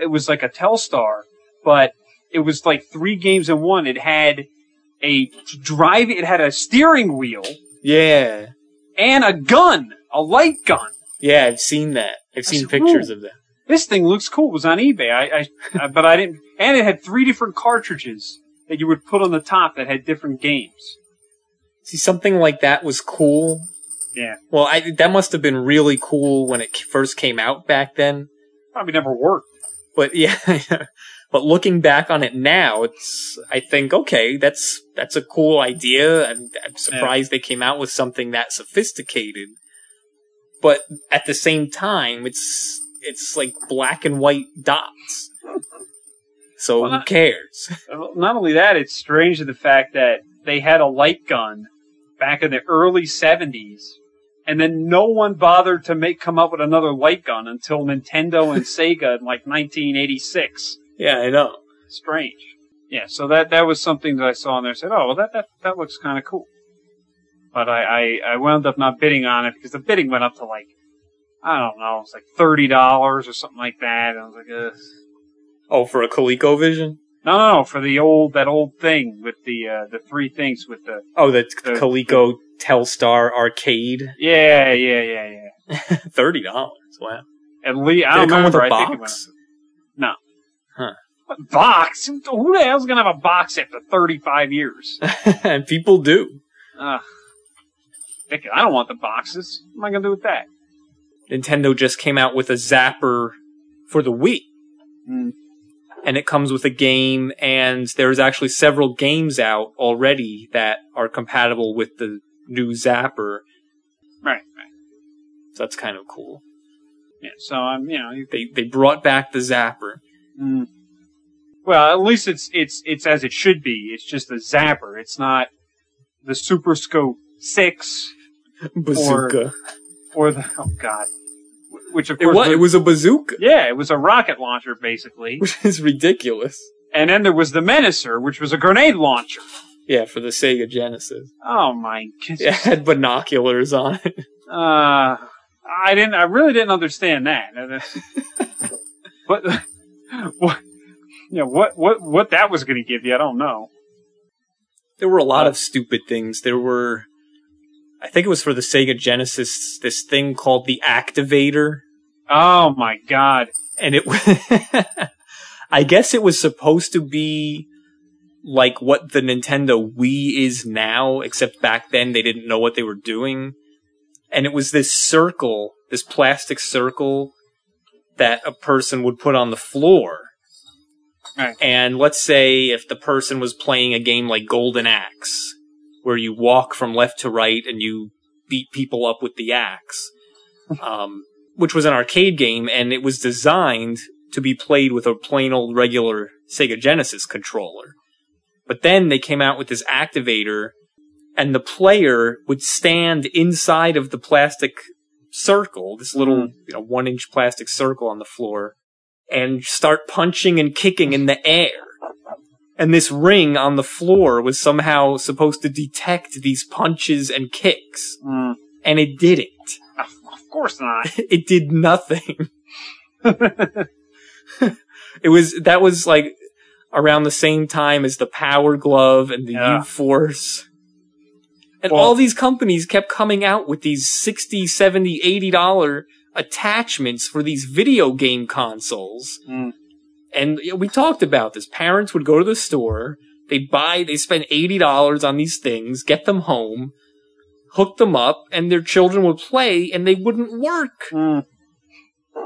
It was like a Telstar, but it was like three games in one. It had a drive, it had a steering wheel Yeah, and a gun, a light gun. yeah, I've seen that. I've seen pictures of that. This thing looks cool. It was on eBay. I, I, but I didn't, and it had three different cartridges that you would put on the top that had different games. See, something like that was cool. Yeah. Well, I, that must have been really cool when it first came out back then. Probably never worked. But yeah, but looking back on it now, it's I think okay, that's that's a cool idea. I'm, I'm surprised they came out with something that sophisticated. But at the same time, it's it's like black and white dots. So Well, who cares? Not only that, it's strange the fact that they had a light gun back in the early 70s, and then no one bothered to make come up with another light gun until Nintendo and Sega in like 1986. yeah, I know. Strange. Yeah, so that that was something that I saw and there. I said, "Oh, well, that that that looks kind of cool." But I, I I wound up not bidding on it because the bidding went up to like I don't know, it was like thirty dollars or something like that. And I was like, Ugh. Oh, for a ColecoVision? No, no, no, for the old that old thing with the uh, the three things with the Oh, the The- Coleco Telstar Arcade, yeah, yeah, yeah, yeah. thirty dollars. Wow. At least I don't it come with remember. a I think it went? No. Huh. What box? Who the hell's gonna have a box after thirty five years? and people do. Ugh. I don't want the boxes. What am I gonna do with that? Nintendo just came out with a Zapper for the Wii. Hmm. And it comes with a game, and there's actually several games out already that are compatible with the new Zapper. Right, right. So that's kind of cool. Yeah. So I'm, you know, you, They they brought back the Zapper. mm. well, at least it's it's it's as it should be. It's just a zapper. It's not the Super Scope Six Bazooka. or the oh god, which of It course was, it was a bazooka, yeah, it was a rocket launcher basically. which is ridiculous. And then there was the Menacer, which was a grenade launcher. Yeah, for the Sega Genesis. Oh my goodness. It had binoculars on it. Uh, I didn't. I really didn't understand that. What? What? You know, what? What? What that was going to give you? I don't know. There were a lot of stupid things. There were, I think it was for the Sega Genesis, this thing called the Activator. Oh my god. and it I guess it was supposed to be like what the Nintendo Wii is now, except back then they didn't know what they were doing. And it was this circle, this plastic circle that a person would put on the floor. Right. And let's say if the person was playing a game like Golden Axe, where you walk from left to right and you beat people up with the axe, um, which was an arcade game, and it was designed to be played with a plain old regular Sega Genesis controller. But then they came out with this activator, and the player would stand inside of the plastic circle, this little, you know, one inch plastic circle on the floor, and start punching and kicking in the air. And this ring on the floor was somehow supposed to detect these punches and kicks, Mm. and it didn't. Of of course not. It did nothing. it was that was like around the same time as the Power Glove and the Yeah. U Force. And Well- all these companies kept coming out with these 60, 70, 80 dollar attachments for these video game consoles. Mm. And we talked about this. Parents would go to the store, they buy, they spend $80 on these things, get them home, hook them up, and their children would play and they wouldn't work Mm.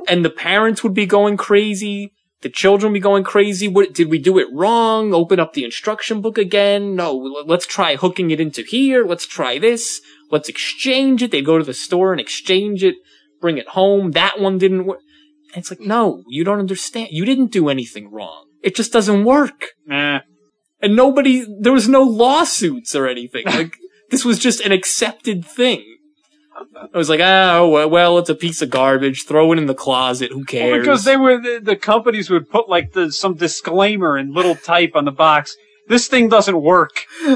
and the parents would be going crazy. The children would be going crazy. What did we do it wrong? Open up the instruction book again? No, let's try hooking it into here. Let's try this. Let's exchange it. They go to the store and exchange it, bring it home. That one didn't work. And it's like, no, you don't understand. You didn't do anything wrong. It just doesn't work. Eh. And nobody, there was no lawsuits or anything. Like, this was just an accepted thing. I was like, oh, well, well, it's a piece of garbage. Throw it in the closet. Who cares? Well, because they were the, the companies would put like the, some disclaimer in little type on the box. This thing doesn't work.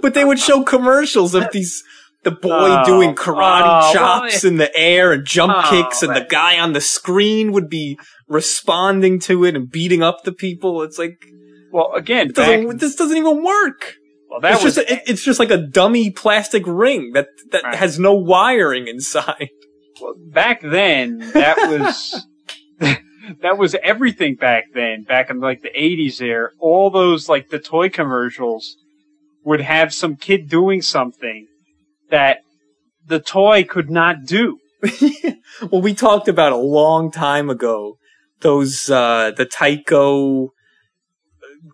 but they would show commercials of these, the boy Oh, doing karate oh, chops well, in the air and jump Oh, kicks, and the guy on the screen would be responding to it and beating up the people. It's like, Well, again, doesn't, this doesn't even work. well, that it's was just, it, it's just like a dummy plastic ring that, that Right. has no wiring inside. well, back then. That was that was everything back then. Back in like the eighties, there, all those like the toy commercials would have some kid doing something that the toy could not do. well, we talked about a long time ago those uh the Tyco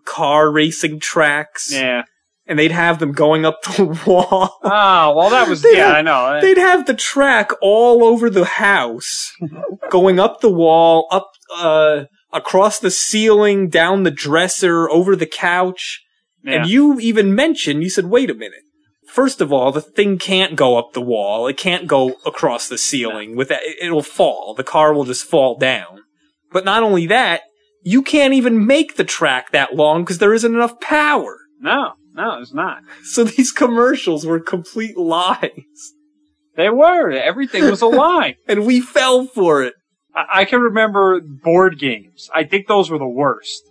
car racing tracks, Yeah. and they'd have them going up the wall. Oh well, that was yeah. had- I know. They'd have the track all over the house, going up the wall, up uh across the ceiling, down the dresser, over the couch. Yeah. And you even mentioned, you said, wait a minute. First of all, the thing can't go up the wall. It can't go across the ceiling with that. It'll fall. The car will just fall down. But not only that, you can't even make the track that long because there isn't enough power. no, no, it's not. So these commercials were complete lies. They were. Everything was a lie. And we fell for it. I, I can remember board games. I think those were the worst.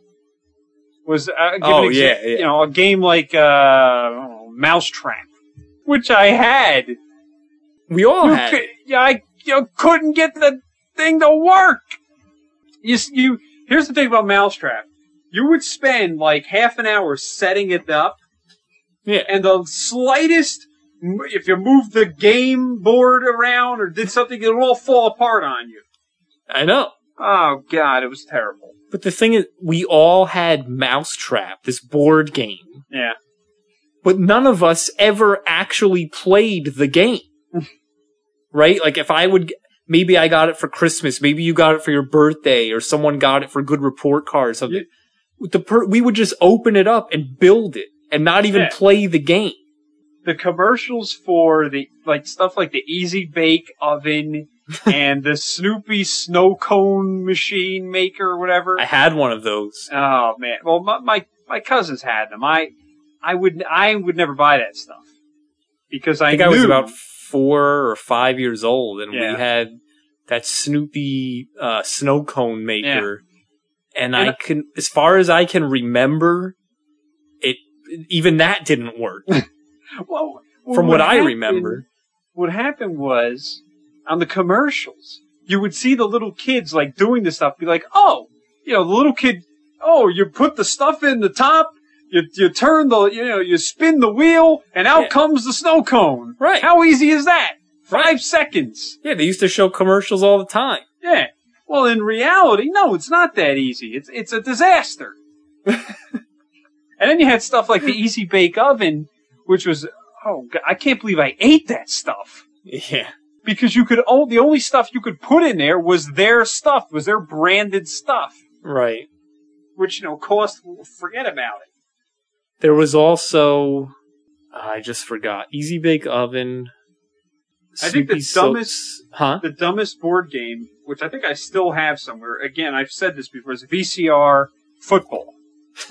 Was uh, Oh, yeah, yeah. you know a game like uh, Mousetrap, which I had. We all You had cou- yeah, I you couldn't get the thing to work. You you here's the thing about Mousetrap. You would spend like half an hour setting it up, Yeah. and the slightest if you move the game board around or did something, it would all fall apart on you. I know. Oh god, it was terrible. But the thing is, we all had Mousetrap, this board game. Yeah. But none of us ever actually played the game. right? Like if I would, maybe I got it for Christmas, maybe you got it for your birthday, or someone got it for good report card or something. The per- we would just open it up and build it and not even Yeah. play the game. The commercials for the like stuff like the Easy Bake Oven and the Snoopy snow cone machine maker or whatever. I had one of those. Oh man. Well, my, my my cousins had them. I I would I would never buy that stuff because I, I think I was about four or five years old, and Yeah. we had that Snoopy uh, snow cone maker. And, And I I- can, as far as I can remember, it even that didn't work. well, From what I happened- remember, what happened was on the commercials, you would see the little kids like doing this stuff, be like, oh, you know, the little kid, oh, you put the stuff in the top, you, you turn the, you know, you spin the wheel, and out Yeah. comes the snow cone. Right. How easy is that? Five Right. seconds. yeah, they used to show commercials all the time. Yeah. Well, in reality, no, it's not that easy. It's, it's a disaster. and then you had stuff like the Easy Bake Oven, which was, oh, God, I can't believe I ate that stuff. Yeah. because you could oh the only stuff you could put in there was their stuff was their branded stuff Right. which you know cost forget about it There was also uh, I just forgot. Easy Bake Oven. I think the dumbest- huh? the dumbest board game which i think i still have somewhere again i've said this before is vcr football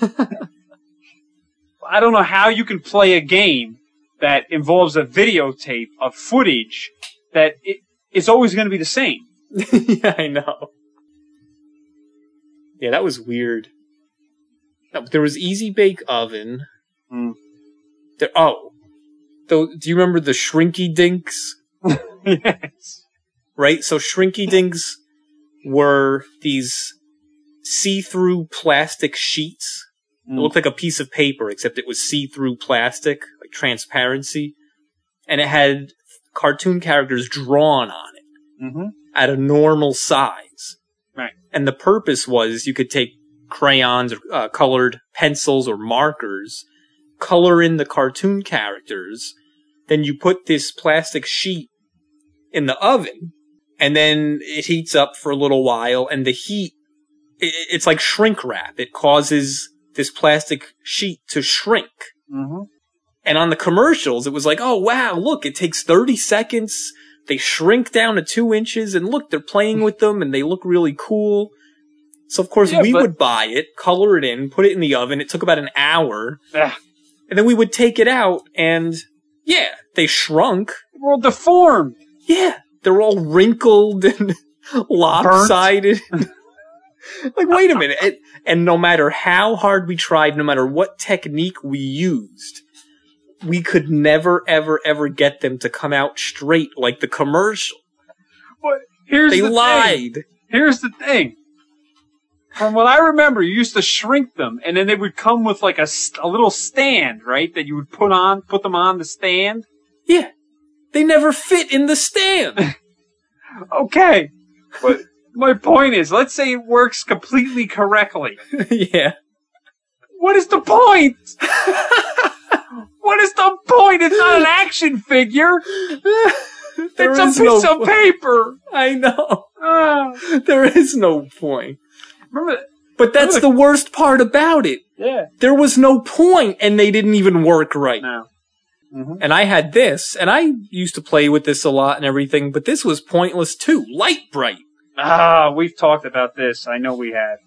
I don't know how you can play a game that involves a videotape of footage that it, it's always going to be the same. yeah, I know. Yeah, that was weird. No, there was Easy Bake Oven. Hmm. There, oh, though, do you remember the Shrinky Dinks? yes. Right. So Shrinky Dinks were these see-through plastic sheets. It Mm. looked like a piece of paper, except it was see-through plastic, like transparency, and it had cartoon characters drawn on it. Mm-hmm. at a normal size. Right. And the purpose was you could take crayons or uh, colored pencils or markers, color in the cartoon characters, then you put this plastic sheet in the oven, and then it heats up for a little while, and the heat, it's like shrink wrap. It causes this plastic sheet to shrink. Mm-hmm. And on the commercials, it was like, oh wow, look, it takes 30 seconds. They shrink down to two inches and look, they're playing with them and they look really cool. So of course Yeah, we but- would buy it, color it in, put it in the oven. It took about an hour Ah, and then we would take it out and yeah, they shrunk. well, deformed. Yeah, they're all wrinkled and lopsided. like, wait a minute. It, and no matter how hard we tried, no matter what technique we used, we could never, ever, ever get them to come out straight like the commercial. But here's They the Thing. lied. Here's the thing. From what I remember, you used to shrink them, and then they would come with like a, a little stand, right? That you would put on, put them on the stand. Yeah. They never fit in the stand. Okay, but my point is, let's say it works completely correctly. yeah. What is the point? what is the point? It's not an action figure. There it's a piece no of paper. I know. Ah, There is no point. Remember? But that's the worst part about it. Yeah. There was no point and they didn't even work right. No. And I had this, and I used to play with this a lot and everything, but this was pointless too. Lite-Brite. Ah, we've talked about this. I know we have.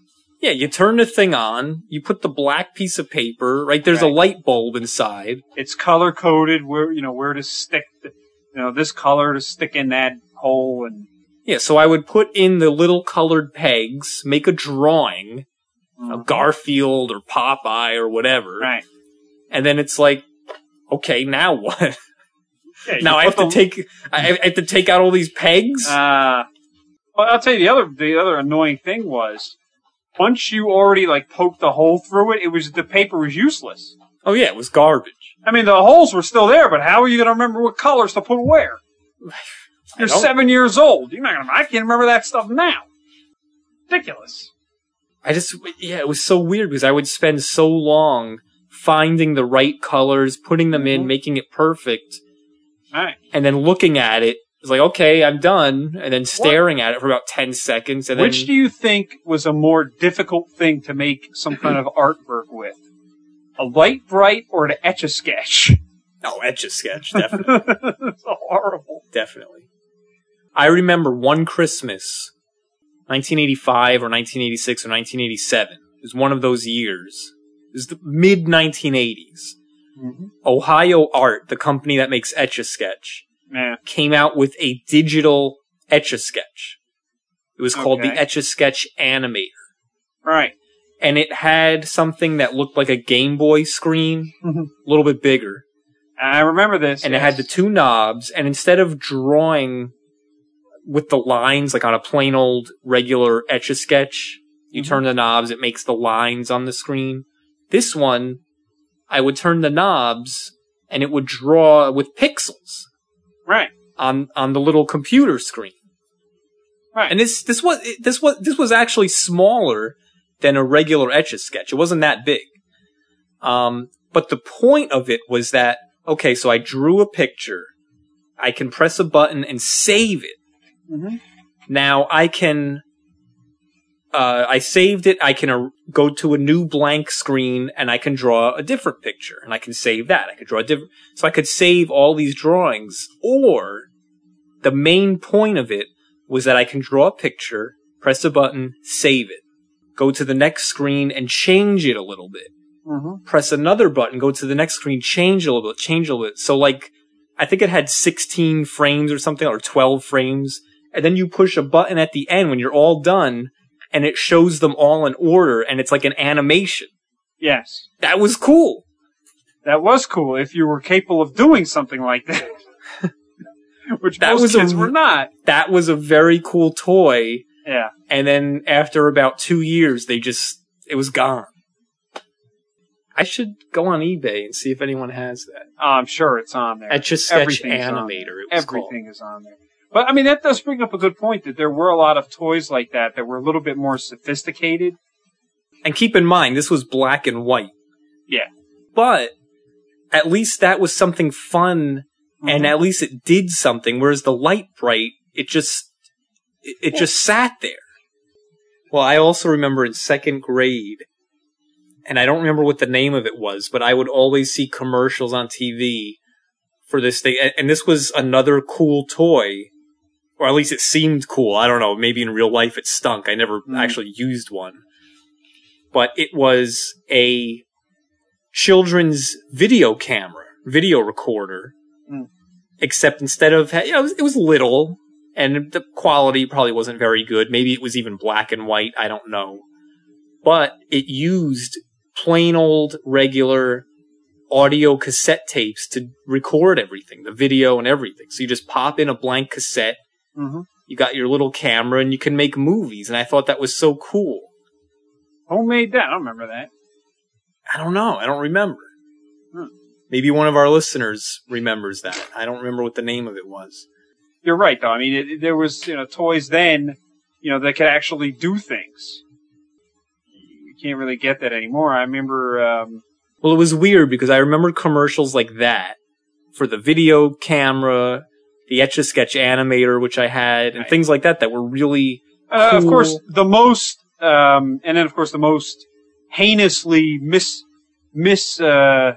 Yeah, you turn the thing on, you put the black piece of paper, right? There's a light bulb inside. It's color coded where you know where to stick. The, you know this color to stick in that hole, and Yeah, so I would put in the little colored pegs, make a drawing, of Garfield or Popeye or whatever, right. and then it's like, okay, now what? Yeah, now I have to take, I I have to take out all these pegs? Uh, well, I'll tell you the other the other annoying thing was once you already like poked the hole through it, it was the paper was useless. oh yeah, it was garbage. I mean, the holes were still there, but how are you going to remember what colors to put where? You're seven years old. You're not to. I can't remember that stuff now. Ridiculous. I just, yeah, it was so weird because I would spend so long finding the right colors, putting them in, Mhm. making it perfect, All right. and then looking at it. It's like, okay, I'm done, and then staring at it for about 10 seconds, and Which then, do you think was a more difficult thing to make some kind of artwork with? A Lite-Brite or an etch a sketch? oh, etch a sketch, definitely, it's horrible. definitely. I remember one Christmas, 1985 or 1986 or 1987. It was one of those years. It was the mid 1980s. Mm-hmm. Ohio Art, the company that makes Etch a Sketch, Yeah. came out with a digital Etch a Sketch. It was called the Okay. Etch a Sketch Animator. Right. And it had something that looked like a Game Boy screen, Mhm. a little bit bigger. I remember this. And it had the two knobs, and instead of drawing with the lines like on a plain old regular Etch a Sketch, you Mhm. turn the knobs, it makes the lines on the screen. This one, I would turn the knobs, and it would draw with pixels. right. on on the little computer screen. Right. And this this was this was this was actually smaller than a regular etch a sketch. It wasn't that big. Um, but the point of it was that okay, so I drew a picture. I can press a button and save it. Mm-hmm. Now I can. Uh, I saved it. I can uh, go to a new blank screen and I can draw a different picture and I can save that. I could draw a different, so I could save all these drawings or the main point of it was that I can draw a picture, press a button, save it, go to the next screen and change it a little bit. Mm-hmm. press another button, go to the next screen, change a little bit, change a little bit. So like, I think it had 16 frames or something, or 12 frames. And then you push a button at the end when you're all done, and it shows them all in order, and it's like an animation. Yes. That was cool. That was cool if you were capable of doing something like that. Which That most was a kids r- were not. That was a very cool toy. Yeah. And then after about two years, they just, it was gone. I should go on eBay and see if anyone has that. Oh, I'm sure it's on there. Etch a Sketch Animator, it was called. Everything is on there. But I mean, that does bring up a good point that there were a lot of toys like that that were a little bit more sophisticated. And keep in mind, this was black and white. Yeah. But at least that was something fun, and Mhm. at least it did something. Whereas the light bright, it just it, it just sat there. Well, I also remember in second grade, and I don't remember what the name of it was, but I would always see commercials on TV for this thing, and, and this was another cool toy. Or at least it seemed cool. I don't know. Maybe in real life it stunk. I never Mm. actually used one. But it was a children's video camera, video recorder. Mm. Except instead of, you know, it was, it was little and the quality probably wasn't very good. Maybe it was even black and white. I don't know. But it used plain old regular audio cassette tapes to record everything, the video and everything. So you just pop in a blank cassette. Mhm. You got your little camera and you can make movies. And I thought that was so cool. Who made that? I don't remember that. I don't know. I don't remember. Hmm. Maybe one of our listeners remembers that. I don't remember what the name of it was. You're right, though. I mean, it, there was you know toys then, you know, that could actually do things. You can't really get that anymore. I remember. Um, Well, it was weird because I remember commercials like that for the video camera, the Etch a Sketch animator, which I had, and Right. things like that that were really. Uh, Of course, the most, um, and then of course the most heinously mis mis uh,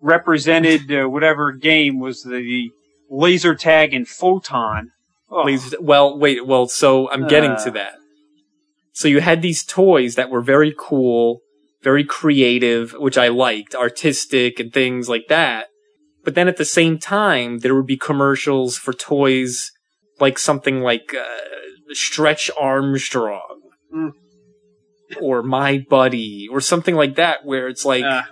represented uh, whatever game was the laser tag and photon. Oh, Please, well, wait, well, so I'm getting Uh. to that. So you had these toys that were very cool, very creative, which I liked, artistic and things like that. But then at the same time, there would be commercials for toys like something like uh, Stretch Armstrong Mm. or My Buddy or something like that, where it's like, uh,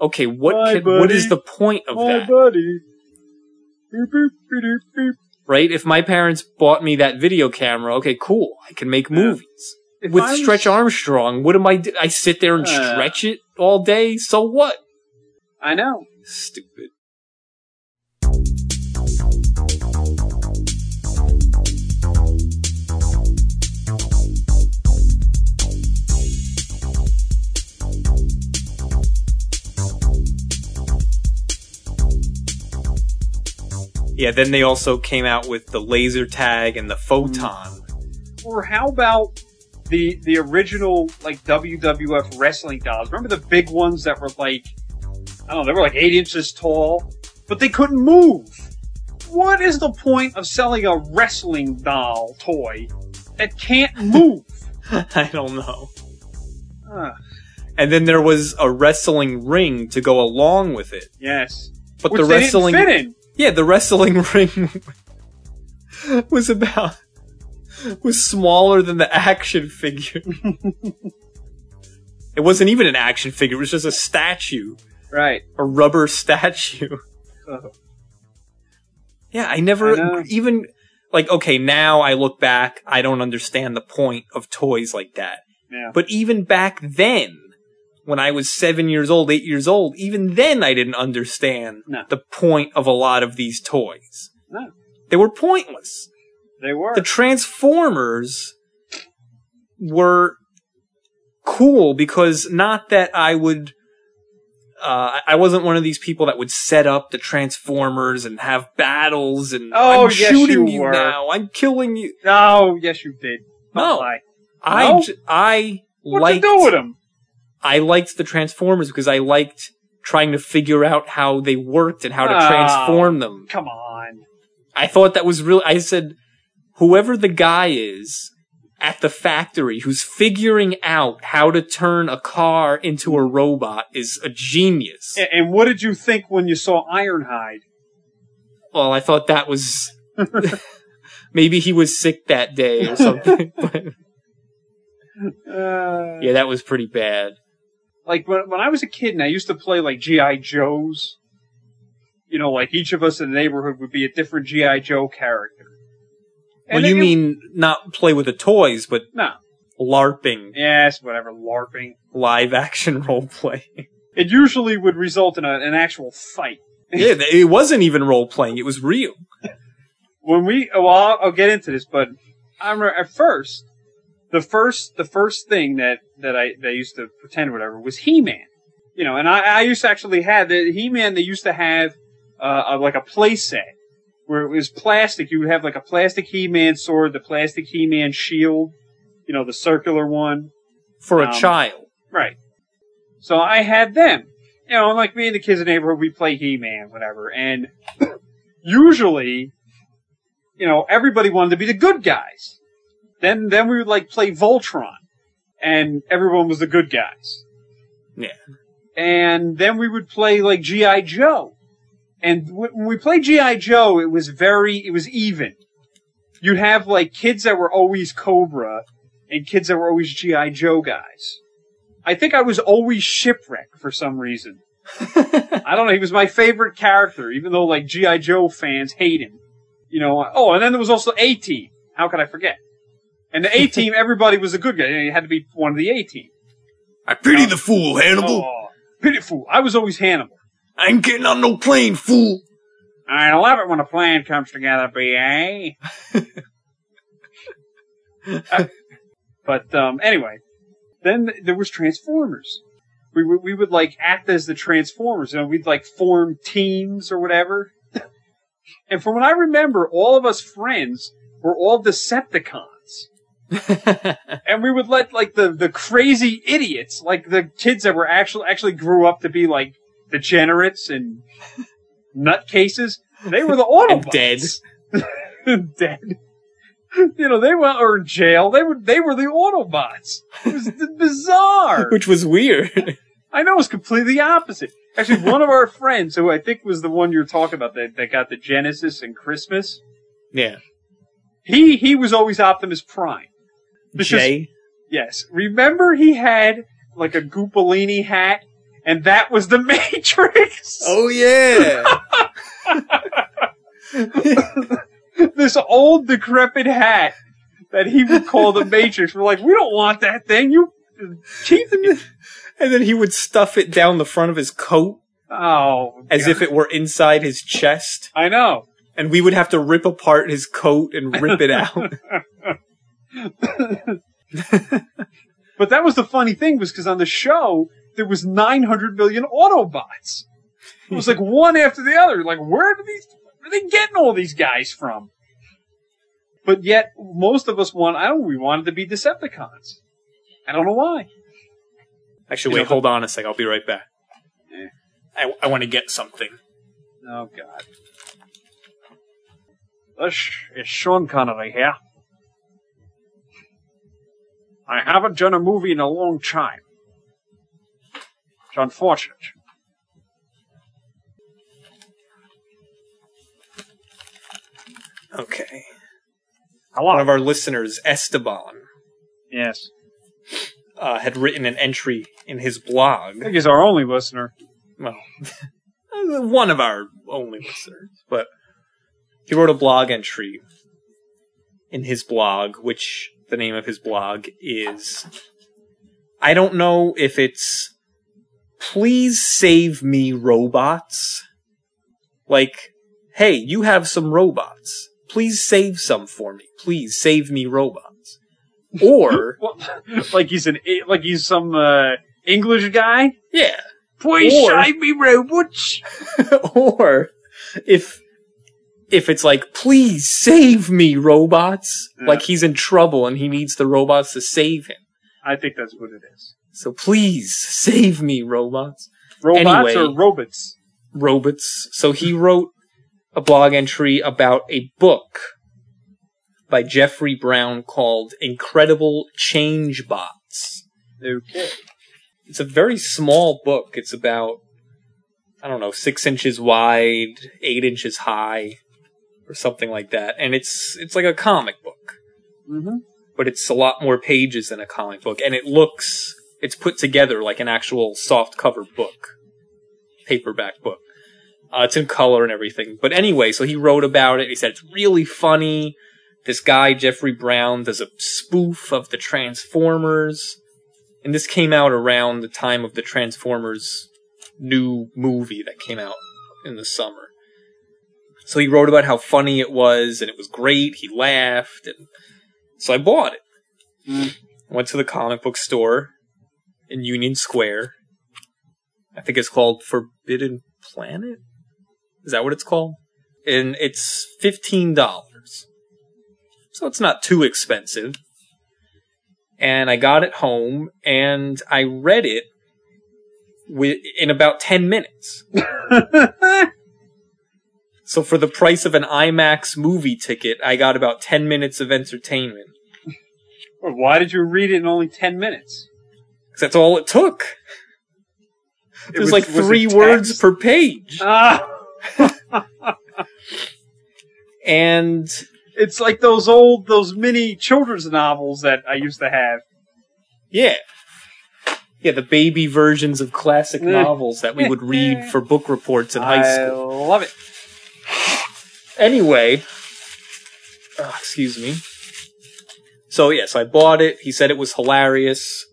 okay, what can, what is the point of my that? buddy. Right? If my parents bought me that video camera, okay, cool. I can make movies. If With I was- Stretch Armstrong, what am I do? I sit there and Uh. stretch it all day? So what? I know. Stupid. Yeah, then they also came out with the laser tag and the photon. Or how about the the original like WWF wrestling dolls? Remember the big ones that were like I don't know, they were like eight inches tall, but they couldn't move. What is the point of selling a wrestling doll toy that can't move? I don't know. Ah, And then there was a wrestling ring to go along with it. yes, But which the wrestling didn't fit in. Yeah, the wrestling ring was about was smaller than the action figure. it wasn't even an action figure, it was just a statue. Right. A rubber statue. Oh. Yeah, I never I even like okay, now I look back, I don't understand the point of toys like that. Yeah. But even back then, when I was seven years old, eight years old, even then I didn't understand No. the point of a lot of these toys. No. They were pointless. They were. The Transformers were cool because not that I would, uh, I wasn't one of these people that would set up the Transformers and have battles and Oh, I'm yes, shooting you you, were. now, I'm killing you. oh, yes, you did. Don't No. lie. I, No? j- I What liked, to do with them? I liked the Transformers because I liked trying to figure out how they worked and how to Oh. transform them. Come on. I thought that was really, I said, whoever the guy is, at the factory who's figuring out how to turn a car into a robot is a genius. And, what did you think when you saw Ironhide? Well, I thought that was maybe he was sick that day or something. Uh, yeah, that was pretty bad. Like when when I was a kid and I used to play like GI Joes. You know, like each of us in the neighborhood would be a different GI Joe character. Well, And you it- mean not play with the toys, but no? LARPing, Yes, whatever, LARPing. live action role play. It usually would result in a, an actual fight. yeah, it wasn't even role playing; it was real. when we oh, well I'll, I'll get into this but i remember at first the first the first thing that that i that I used to pretend whatever was he-man you know and i i used to actually have the he-man they used to have uh a, like a play set where it was plastic you would have like a plastic he-man sword the plastic he-man shield you know the circular one For a Um, child, Right. So I had them. You know, like me and the kids in the neighborhood, we play He-Man, whatever. And usually, you know, everybody wanted to be the good guys. Then, then we would like play Voltron. And everyone was the good guys. Yeah. And then we would play like G.I. Joe. And when we played G.I. Joe, it was very, it was even. You'd have like kids that were always Cobra and kids that were always G.I. Joe guys. I think I was always Shipwreck for some reason. I don't know. He was my favorite character, even though like G.I. Joe fans hate him. You know, oh, and then there was also A Team. How could I forget? And the A Team, everybody was a good guy. You had to be one of the A Team. I pity the fool, Hannibal. Oh, pitiful. I was always Hannibal. I ain't getting on no plane, fool. I love it when a plan comes together, B.A. Uh, but um, anyway, then there was Transformers. We would we would like act as the Transformers, and we'd like form teams or whatever. and from what I remember, all of us friends were all Decepticons. And we would let like the the crazy idiots, like the kids that were actually actually grew up to be like degenerates and nutcases. They were the Autobots. Dead. dead. You know, they went or in jail. They were they were the Autobots. It was bizarre. Which was weird. I know it's completely opposite. Actually, one of our friends, who I think was the one you're talking about, that, that got the Genesis and Christmas, yeah. he he was always Optimus Prime. Because- Jay. Yes, remember he had like a Goopalini hat, and that was the Matrix. Oh yeah. this old decrepit hat that he would call the Matrix. We're like, we don't want that thing. You and then he would stuff it down the front of his coat Oh, as God. if it were inside his chest. I know. And we would have to rip apart his coat and rip it out. But that was the funny thing was because on the show there was 900 million Autobots. It was like one after the other. Like where do these? Where are they getting all these guys from? But yet most of us want. I don't. We wanted to be Decepticons. I don't know why. Actually, You wait, know, hold on a sec. I'll be right back. I, I want to get something. Oh God. This is Sean Connery here. I haven't done a movie in a long time. It's unfortunate. Okay. Hello. One of our listeners, Esteban, yes. uh, had written an entry in his blog. I think he's our only listener. well, one of our only listeners, but he wrote a blog entry in his blog, which the name of his blog is. I don't know if it's Please Save Me Robots. Like, hey, you have some robots. Please save some for me. Please save me robots. Or, Well, like he's an like he's some uh, English guy. yeah, Please Or- save me, robots. or if if it's like please save me robots Yeah. like he's in trouble and he needs the robots to save him I think that's what it is. so please save me robots Robots Anyway. or robots? robots so he wrote a blog entry about a book by Jeffrey Brown called Incredible Change Bots. Okay. It's a very small book. It's about, I don't know, six inches wide, eight inches high, or something like that. And it's, it's like a comic book. Mm-hmm. but it's a lot more pages than a comic book, and it looks it's put together like an actual soft cover book, paperback book. Uh, it's in color and everything. But anyway, so he wrote about it. He said it's really funny. This guy Jeffrey Brown does a spoof of the Transformers, and this came out around the time of the Transformers new movie that came out in the summer. So he wrote about how funny it was, and it was great. He laughed, and so I bought it. Mm. Went to the comic book store in Union Square. I think it's called Forbidden Planet. Is that what it's called? And it's fifteen dollars. So it's not too expensive. And I got it home and I read it in about 10 minutes. So for the price of an IMAX movie ticket, I got about 10 minutes of entertainment. Why did you read it in only ten minutes? 'Cause that's all it took. It There's was- like was three words per page. Ah, And it's like those old, those mini children's novels that I used to have. yeah. Yeah, the baby versions of classic Eh. novels that we would read for book reports in high school. I school. love it. Anyway, uh, excuse me. So yes, I bought it. He said it was hilarious.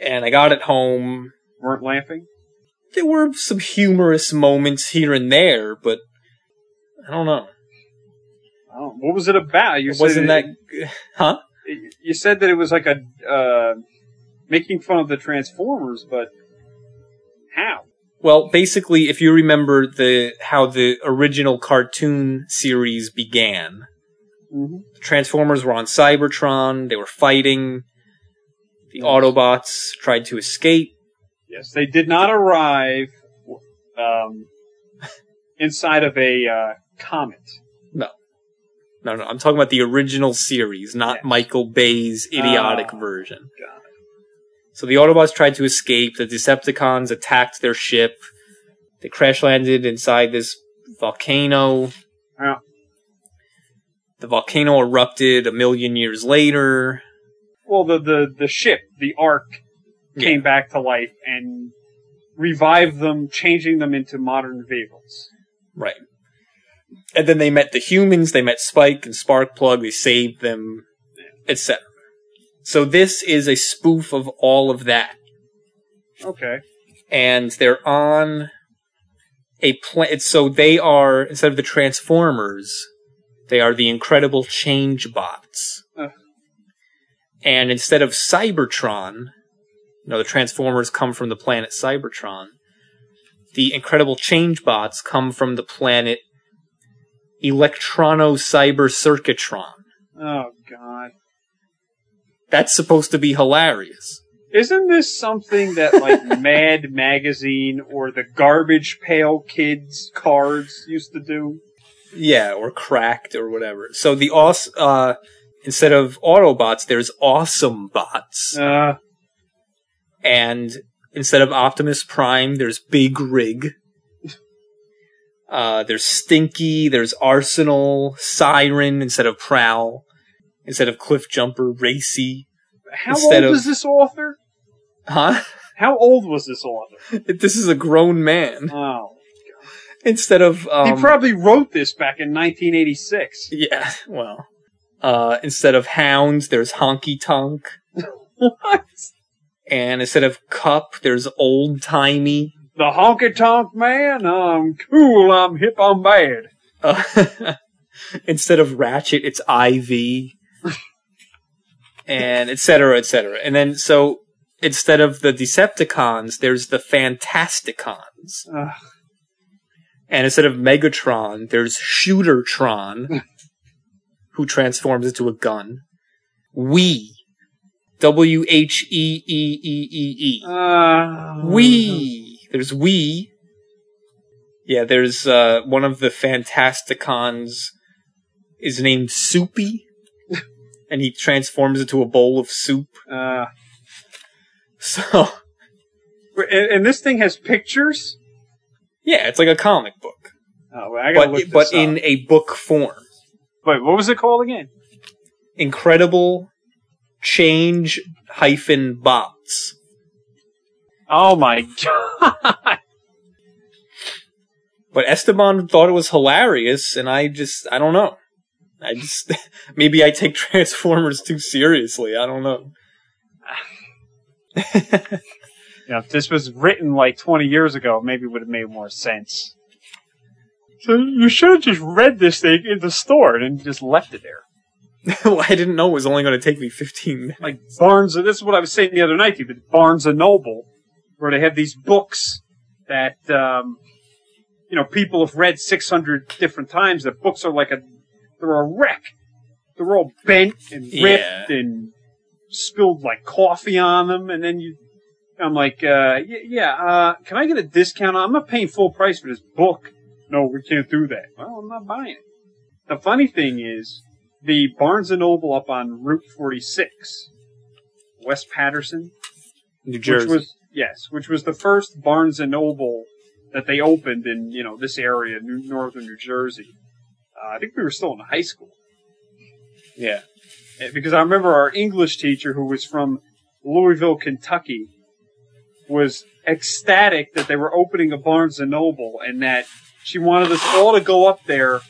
And I got it home. Weren't laughing. There were some humorous moments here and there, but I don't know. Oh, what was it about? You It said wasn't that, it- huh? You said that it was like a uh, making fun of the Transformers, but how? Well, basically, if you remember the how the original cartoon series began, Mm-hmm. the Transformers were on Cybertron. They were fighting. The Autobots tried to escape. Yes, they did not arrive um, inside of a uh, comet. No, no, no. I'm talking about the original series, not. Michael Bay's idiotic Ah, version. it. So the Autobots tried to escape. The Decepticons attacked their ship. They crash landed inside this volcano. Yeah. The volcano erupted a million years later. Well, the, the, the ship, the Ark, came back to life and revived them, changing them into modern vehicles. Right. And then they met the humans, they met Spike and Sparkplug, they saved them, etc. So this is a spoof of all of that. Okay. And they're on a planet. So they are, instead of the Transformers, they are the Incredible Change Bots. Ugh. And instead of Cybertron, you know, the Transformers come from the planet Cybertron. The Incredible Change Bots come from the planet Electrono Cyber Circuitron. Oh, God. That's supposed to be hilarious. Isn't this something that, like, Mad Magazine or the Garbage Pail Kids cards used to do? Yeah, or cracked or whatever. So the uh instead of Autobots, there's awesome bots. Uh, and instead of Optimus Prime, there's Big Rig. Uh, there's Stinky, there's Arsenal, Siren instead of Prowl, instead of Cliff Jumper, Racy. How Instead old of- was this author? Huh? How old was this author? this is a grown man. Oh. Instead of, um, he probably wrote this back in 1986. yeah, well, uh, instead of Hounds, there's Honky Tonk. What? And instead of Kup, there's Old Timey. The honky tonk man? I'm cool, I'm hip, I'm bad. Uh, instead of Ratchet, it's IV, and et cetera, et cetera. And then so instead of the Decepticons, there's the Fantasticons, Ugh. and instead of Megatron, there's Shootertron, who transforms into a gun. We, W H E E E E E. Uh, We. There's we. Yeah, there's uh, one of the Fantasticons is named Soupy. And he transforms into a bowl of soup. Uh, So and, and this thing has pictures. yeah, it's like a comic book, Oh, wait, I gotta but look this but up. in a book form. wait, what was it called again? Incredible change hyphen bots. Oh my god! But Esteban thought it was hilarious, and I just I don't know. I just maybe I take Transformers too seriously. I don't know. You know, if this was written like 20 years ago, maybe it would have made more sense. So you should have just read this thing in the store and just left it there. well, I didn't know it was only going to take me 15 minutes. Like Barnes, this is what I was saying the other night to you, but Barnes and Noble, where they have these books that, um, you know, people have read 600 different times. The books are like a, they're a wreck. They're all bent and ripped Yeah. and spilled like coffee on them. And then you, I'm like, uh, yeah, uh, can I get a discount? I'm not paying full price for this book. No, we can't do that. Well, I'm not buying it. The funny thing is, the Barnes and Noble up on Route 46, West Paterson, New Jersey. which was yes, which was the first Barnes and Noble that they opened in you know this area, New, northern New Jersey. I think we were still in high school yeah. Because I remember our English teacher who was from Louisville, Kentucky, was ecstatic that they were opening a Barnes and Noble and that she wanted us all to go up there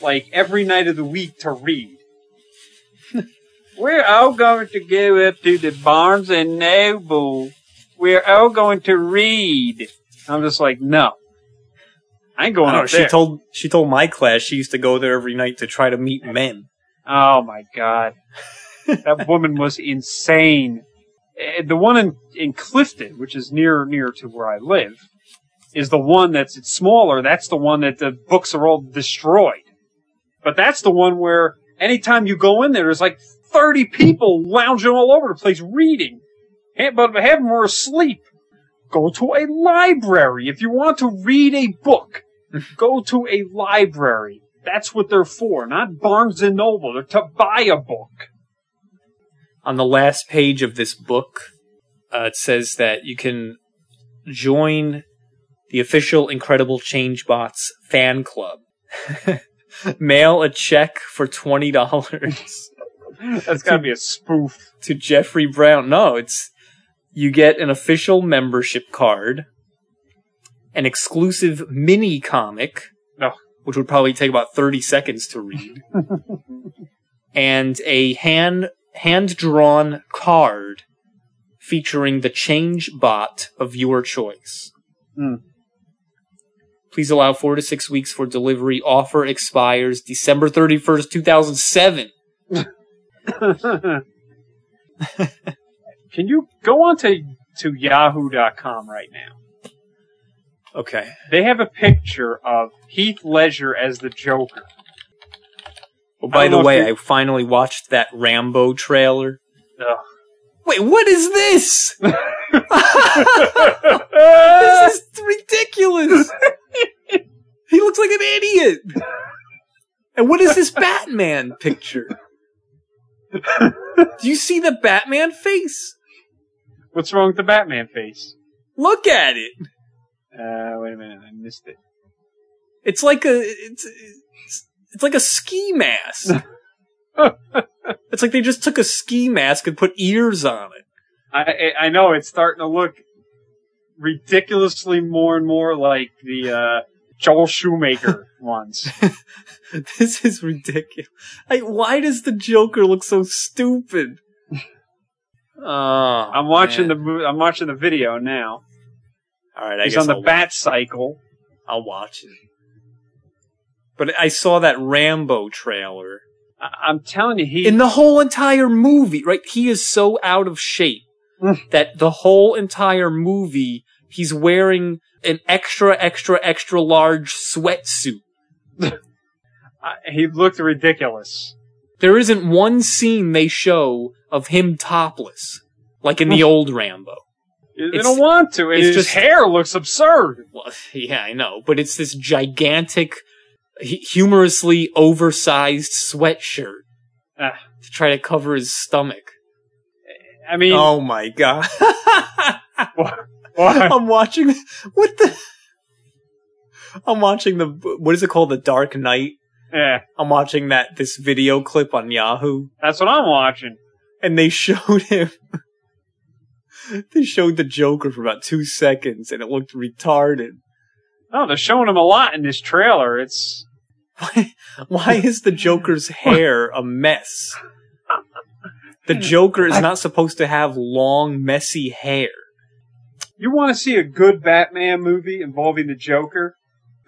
like every night of the week to read. We're all going to go up to the Barnes and Noble. We're all going to read. I'm just like, no. I ain't going know, up she there. told she told my class she used to go there every night to try to meet men. Oh my god. that woman was insane. Eh, The one in, in Clifton, which is near near to where I live, is the one that's it's smaller. That's the one that the books are all destroyed. But that's the one where anytime you go in there, there's like 30 people lounging all over the place reading. But half of them are asleep. Go to a library. If you want to read a book, go to a library. That's what they're for, not Barnes and Noble. They're to buy a book. On the last page of this book, uh, it says that you can join the official Incredible Change Bots fan club. Mail a check for twenty dollars That's gotta be a spoof. to Jeffrey Brown. No, it's you get an official membership card, an exclusive mini comic, which would probably take about 30 seconds to read, and a hand hand drawn card featuring the change bot of your choice. Hmm. Please allow four to six weeks for delivery. Offer expires December 31st, 2007. Can you go on to, to yahoo.com right now? Okay. They have a picture of Heath Ledger as the Joker. Well, by the way, I finally watched that Rambo trailer. Ugh. Wait, what is this? this is ridiculous. he looks like an idiot. And what is this Batman picture? Do you see the Batman face? What's wrong with the Batman face? Look at it. Uh, wait a minute, I missed it. It's like a it's it's, it's like a ski mask. it's like they just took a ski mask and put ears on it. I, I I know it's starting to look ridiculously more and more like the uh, Joel Schumacher ones. this is ridiculous. Like, why does the Joker look so stupid? Oh, I'm watching man. the I'm watching the video now. All right, I He's guess on the I'll, Bat Cycle. I'll watch it. But I saw that Rambo trailer. I- I'm telling you, he In the whole entire movie, right? He is so out of shape Mm. that the whole entire movie, he's wearing an extra, extra, extra large sweatsuit. uh, he looked ridiculous. There isn't one scene they show of him topless, like in the old Rambo. They don't want to. And it's his just- hair looks absurd. Well, yeah, I know, but it's this gigantic, humorously oversized sweatshirt. Ah. to try to cover his stomach. I mean, Oh my god. what? I'm watching what the I'm watching the what is it called the Dark Knight. yeah, I'm watching that this video clip on Yahoo that's what I'm watching. and they showed him they showed the Joker for about 2 seconds and it looked retarded. Oh, they're showing him a lot in this trailer. It's Why, why is the Joker's hair a mess? The Joker is not supposed to have long, messy hair. you want to see a good Batman movie involving the Joker?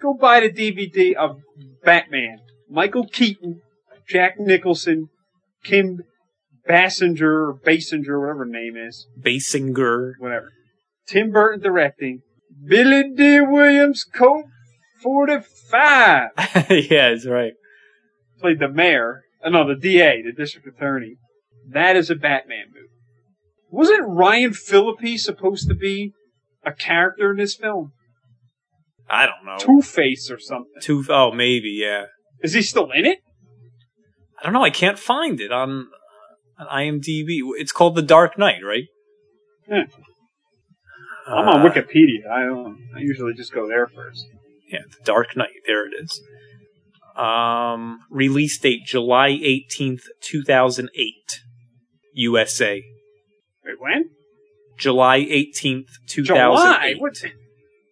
Go buy the DVD of Batman. Michael Keaton, Jack Nicholson, Kim Bassinger or Basinger, whatever her name is, Basinger. whatever. Tim Burton directing. Billy Dee Williams, Colt 45. yeah, that's right. Played the mayor. Uh, no, the DA, the district attorney. That is a Batman movie. Wasn't Ryan Phillippe supposed to be a character in this film? I don't know. Two Face or something. Two, oh, maybe, yeah. Is he still in it? I don't know. I can't find it on, on IMDb. It's called The Dark Knight, right? Yeah. I'm on Uh, Wikipedia. I don't, I usually just go there first. Yeah, The Dark Knight. There it is. Um, release date July 18th, 2008. USA. Wait, when? July 18th, 2008. July? What?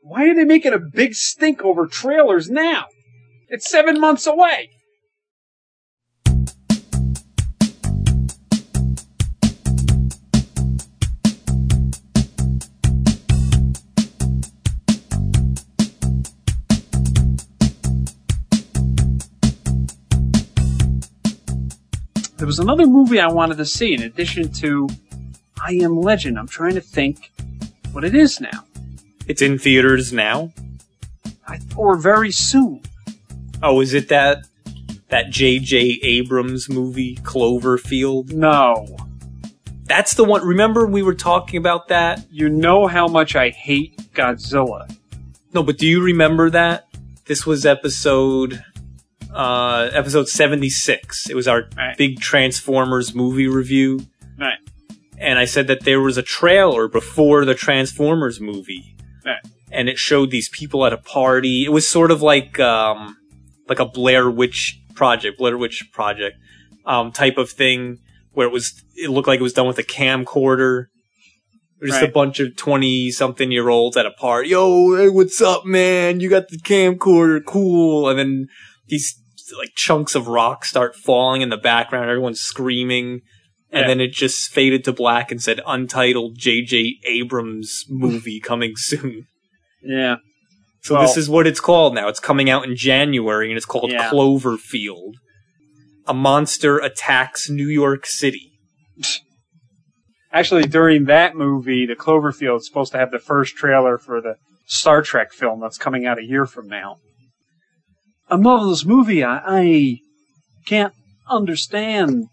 Why are they making a big stink over trailers now? It's seven months away. There was another movie I wanted to see in addition to I Am Legend. I'm trying to think what it is now. It's in theaters now. I, or very soon. Oh, is it that that J.J. Abrams movie, Cloverfield? No. That's the one. Remember we were talking about that? You know how much I hate Godzilla. No, but do you remember that? This was episode uh episode 76. It was our Right. big Transformers movie review. Right. And I said that there was a trailer before the Transformers movie. Right. And it showed these people at a party. It was sort of like um like a Blair Witch project, Blair Witch project um type of thing where it was it looked like it was done with a camcorder. Just a bunch of twenty something year olds at a party. Yo, hey, what's up, man? You got the camcorder, cool. And then these like chunks of rock start falling in the background. Everyone's screaming, and Yeah. then it just faded to black and said "Untitled J.J. Abrams movie coming soon." Yeah. So Well- this is what it's called now. It's coming out in January, and it's called Yeah. Cloverfield. A monster attacks New York City. Actually, during that movie, the Cloverfield's supposed to have the first trailer for the Star Trek film that's coming out a year from now. A marvelous movie. I, I can't understand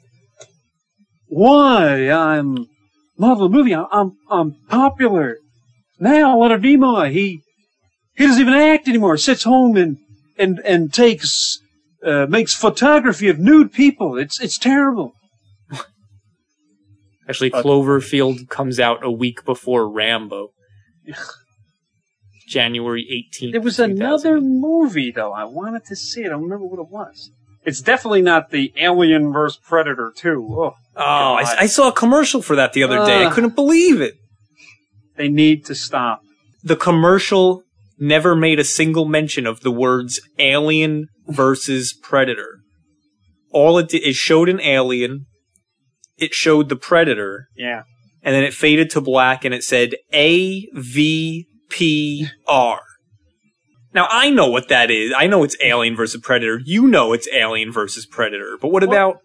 why I'm marvelous movie. I'm, I'm I'm popular now. Leonard Nimoy. He he doesn't even act anymore. Sits home and and and takes uh, makes photography of nude people. It's it's terrible. Actually, Cloverfield comes out a week before Rambo. January 18th. There was another movie though. I wanted to see it. I don't remember what it was. It's definitely not the Alien vs Predator 2. Oh, Oh, I, I saw a commercial for that the other day. I couldn't believe it. they need to stop. The commercial never made a single mention of the words alien versus predator. All it did, it showed an alien, it showed the predator, Yeah. and then it faded to black and it said A V P R. Now I know what that is. I know it's Alien versus Predator. You know it's Alien versus Predator. But what Well- about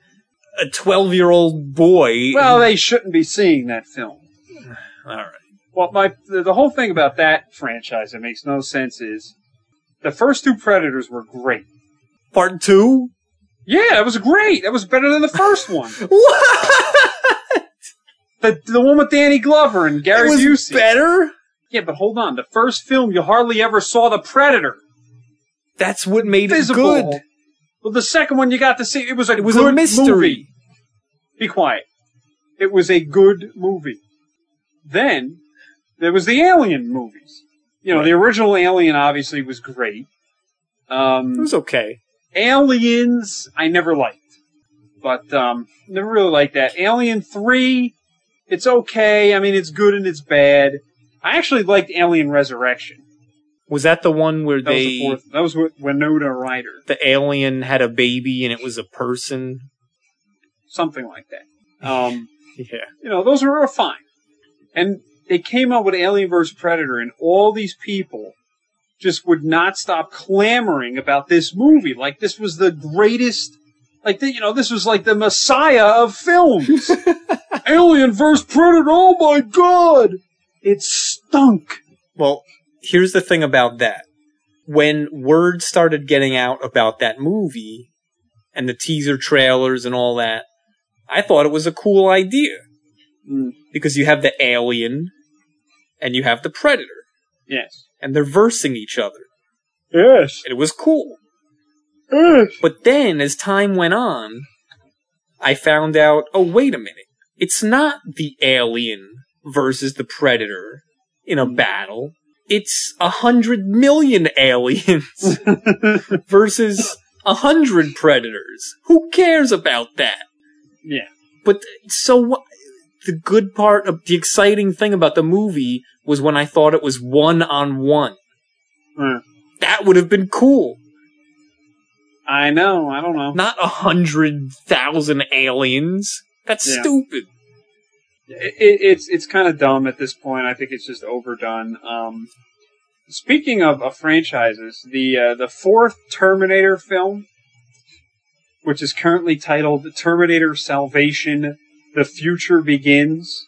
a 12 year old boy? Well, they shouldn't be seeing that film. all right. Well, my the, the whole thing about that franchise that makes no sense is the first two Predators were great. Part two? Yeah, that was great. That was better than the first one. What? The the one with Danny Glover and Gary it was Busey. better? Yeah, but hold on. The first film, you hardly ever saw the Predator. That's what made Visible. it good. Well, the second one you got to see, it was a It was good a mystery. movie. Be quiet. It was a good movie. Then there was the Alien movies. You know, the original Alien obviously was great. Um, It was okay. Aliens, I never liked. But, um, never really liked that. Alien 3, it's okay. I mean, it's good and it's bad. I actually liked Alien Resurrection. Was that the one where That was they the fourth. That was with Winona Ryder. the alien had a baby and it was a person? Something like that. Um, Yeah. you know, those were fine. And they came out with Alien vs. Predator and all these people just would not stop clamoring about this movie. Like this was the greatest, like, the, you know, this was like the messiah of films. Alien vs. Predator, oh my god! It stunk. Well, here's the thing about that. When word started getting out about that movie and the teaser trailers and all that, I thought it was a cool idea. Mm. Because you have the alien and you have the predator Yes. and they're versing each other. Yes. And it was cool. Yes. But then as time went on, I found out, oh wait a minute. It's not the alien versus the predator in a battle. It's a hundred million aliens versus a hundred predators. Who cares about that? yeah. But so what? The good part of the exciting thing about the movie was when I thought it was one on one. Mm. That would have been cool. I know. I don't know. Not a hundred thousand aliens. That's Yeah. stupid. It, it, it's it's kind of dumb at this point. I think it's just overdone. Um, speaking of, of franchises, the uh, the fourth Terminator film, which is currently titled Terminator Salvation: The Future Begins.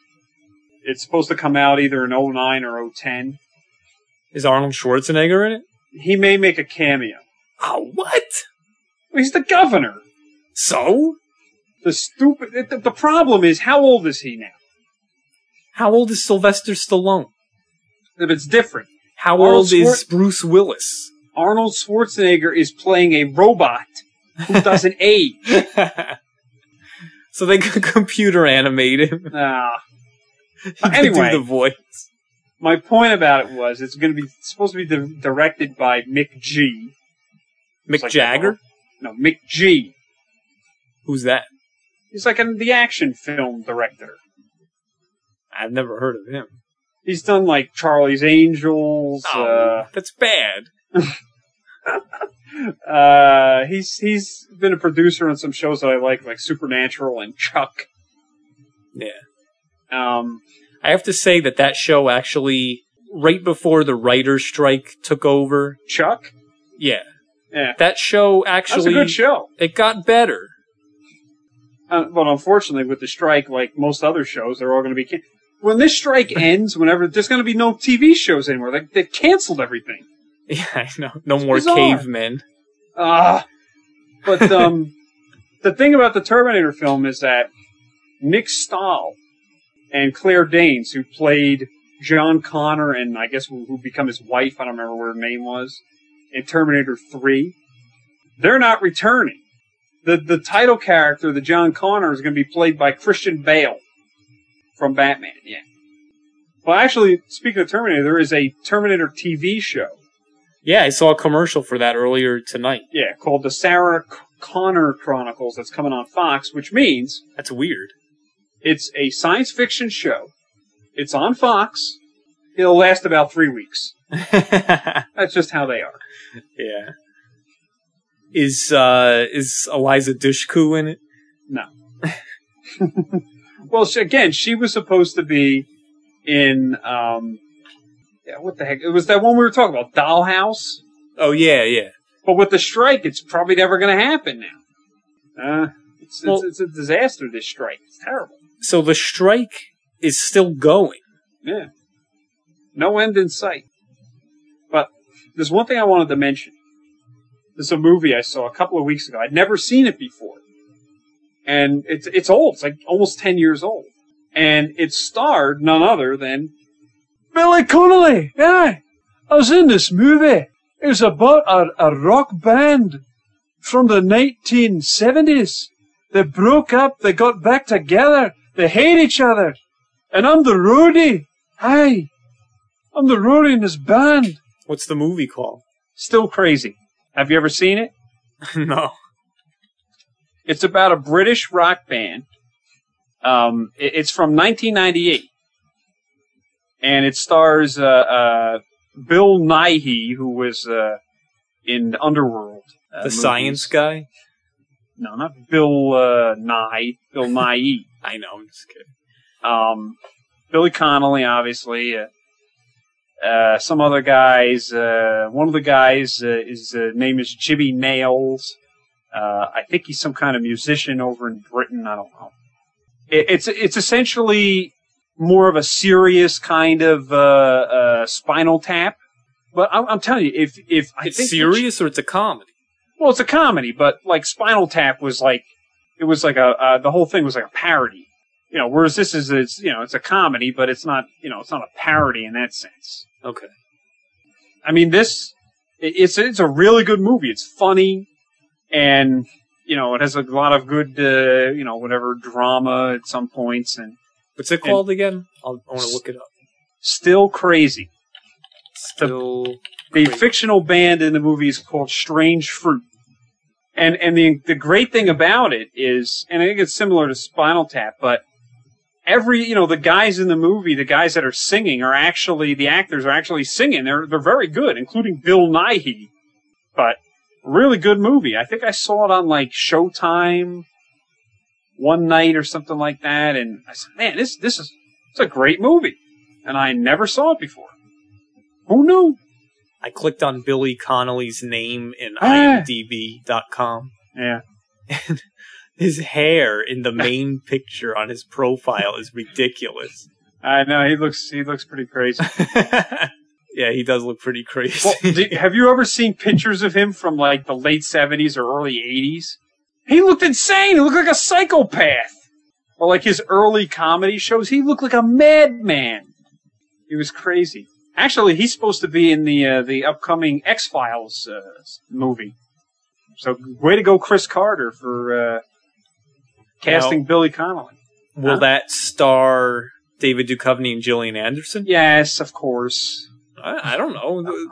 It's supposed to come out either in 09 or 010. Is Arnold Schwarzenegger in it? He may make a cameo. Oh, what? He's the governor. So? The stupid. The, the problem is, how old is he now? How old is Sylvester Stallone? If it's different. How Arnold old is Bruce Willis? Arnold Schwarzenegger is playing a robot who doesn't age. so they could computer animate him. Ah. Could Anyway. the voice. my point about it was it's going to be supposed to be di- directed by McG. Mick like- Jagger? No, Mick G. Who's that? He's like an, the action film director. I've never heard of him. He's done like Charlie's Angels. Oh, that's bad. Uh, uh, he's he's been a producer on some shows that I like, like Supernatural and Chuck. Yeah. Um, I have to say that that show actually, right before the writer's strike took over, Chuck. yeah, Yeah, that show that's actually, a good show. it got better. Uh, but unfortunately, with the strike, like most other shows, they're all going to be. Can- when this strike ends, whenever there's going to be no TV shows anymore, like they've canceled everything. Yeah, I know. No more bizarre. cavemen. Ah, but um, the thing about the Terminator film is that Nick Stahl and Claire Danes, who played John Connor and I guess who, who become his wife, I don't remember what her name was, in Terminator Three, they're not returning. The the title character, the John Connor, is going to be played by Christian Bale from Batman. Yeah. Well, actually, speaking of Terminator, there is a Terminator TV show. Yeah, I saw a commercial for that earlier tonight. Yeah, called the Sarah Connor Chronicles that's coming on Fox, which means That's weird. it's a science fiction show. It's on Fox. It'll last about three weeks. That's just how they are. Yeah. Is uh is Eliza Dushku in it? No. well, she, again, she was supposed to be in, um, yeah, what the heck? It was that one we were talking about, Dollhouse. Oh yeah, yeah. But with the strike, it's probably never going to happen now. Uh, it's, Well- it's, it's a disaster, this strike. It's terrible. So the strike is still going. Yeah. No end in sight. But there's one thing I wanted to mention. There's a movie I saw a couple of weeks ago. I'd never seen it before. And it's it's old. It's like almost 10 years old. And it starred none other than Billy Connolly. Yeah. I was in this movie. It was about a, a rock band from the 1970s. They broke up. They got back together. They hate each other. And I'm the roadie. Hi. I'm the roadie in this band. What's the movie called? Still crazy. Have you ever seen it? no. It's about a British rock band. Um, it- it's from 1998, and it stars uh, uh, Bill Nighy, who was uh, in Underworld. uh, The movies. science guy? No, not Bill uh, Nye. Bill Nighy. I know, I'm just kidding. Um, Billy Connolly, obviously. Uh, uh, some other guys. Uh, one of the guys uh, his uh, name is Jimmy Nails. Uh, I think he's some kind of musician over in Britain. I don't know. It, it's it's essentially more of a serious kind of uh, uh, Spinal Tap. But I'm, I'm telling you, if if I It's think serious or it's a comedy? well, it's a comedy, but like Spinal Tap was like it was like a uh, the whole thing was like a parody. You know, whereas this is it's you know it's a comedy, but it's not you know it's not a parody in that sense. Okay. I mean, this it's it's a really good movie. It's funny, and you know it has a lot of good uh, you know whatever drama at some points, and What's it called again? I'll, I want to look it up. still crazy. Still. The Great. fictional band in the movie is called Strange Fruit. And and the the great thing about it is, and I think it's similar to Spinal Tap, but every you know the guys in the movie, the guys that are singing are actually the actors are actually singing. They're they're very good, including Bill Nighy. But really good movie. I think I saw it on like Showtime one night or something like that, and I said, man, this this is it's a great movie, and I never saw it before. Who knew? I clicked on Billy Connolly's name in Ah. IMDb.com. Yeah. and His hair in the main picture on his profile is ridiculous. I know he looks he looks pretty crazy. yeah, he does look pretty crazy. well, did, have you ever seen pictures of him from like the late seventies or early eighties? He looked insane. He looked like a psychopath. Or like his early comedy shows, he looked like a madman. He was crazy. Actually, he's supposed to be in the uh, the upcoming X Files uh, movie. So, way to go, Chris Carter, for uh, casting Billy Connolly. Will Huh? that star David Duchovny and Gillian Anderson? Yes, of course. I, I don't know.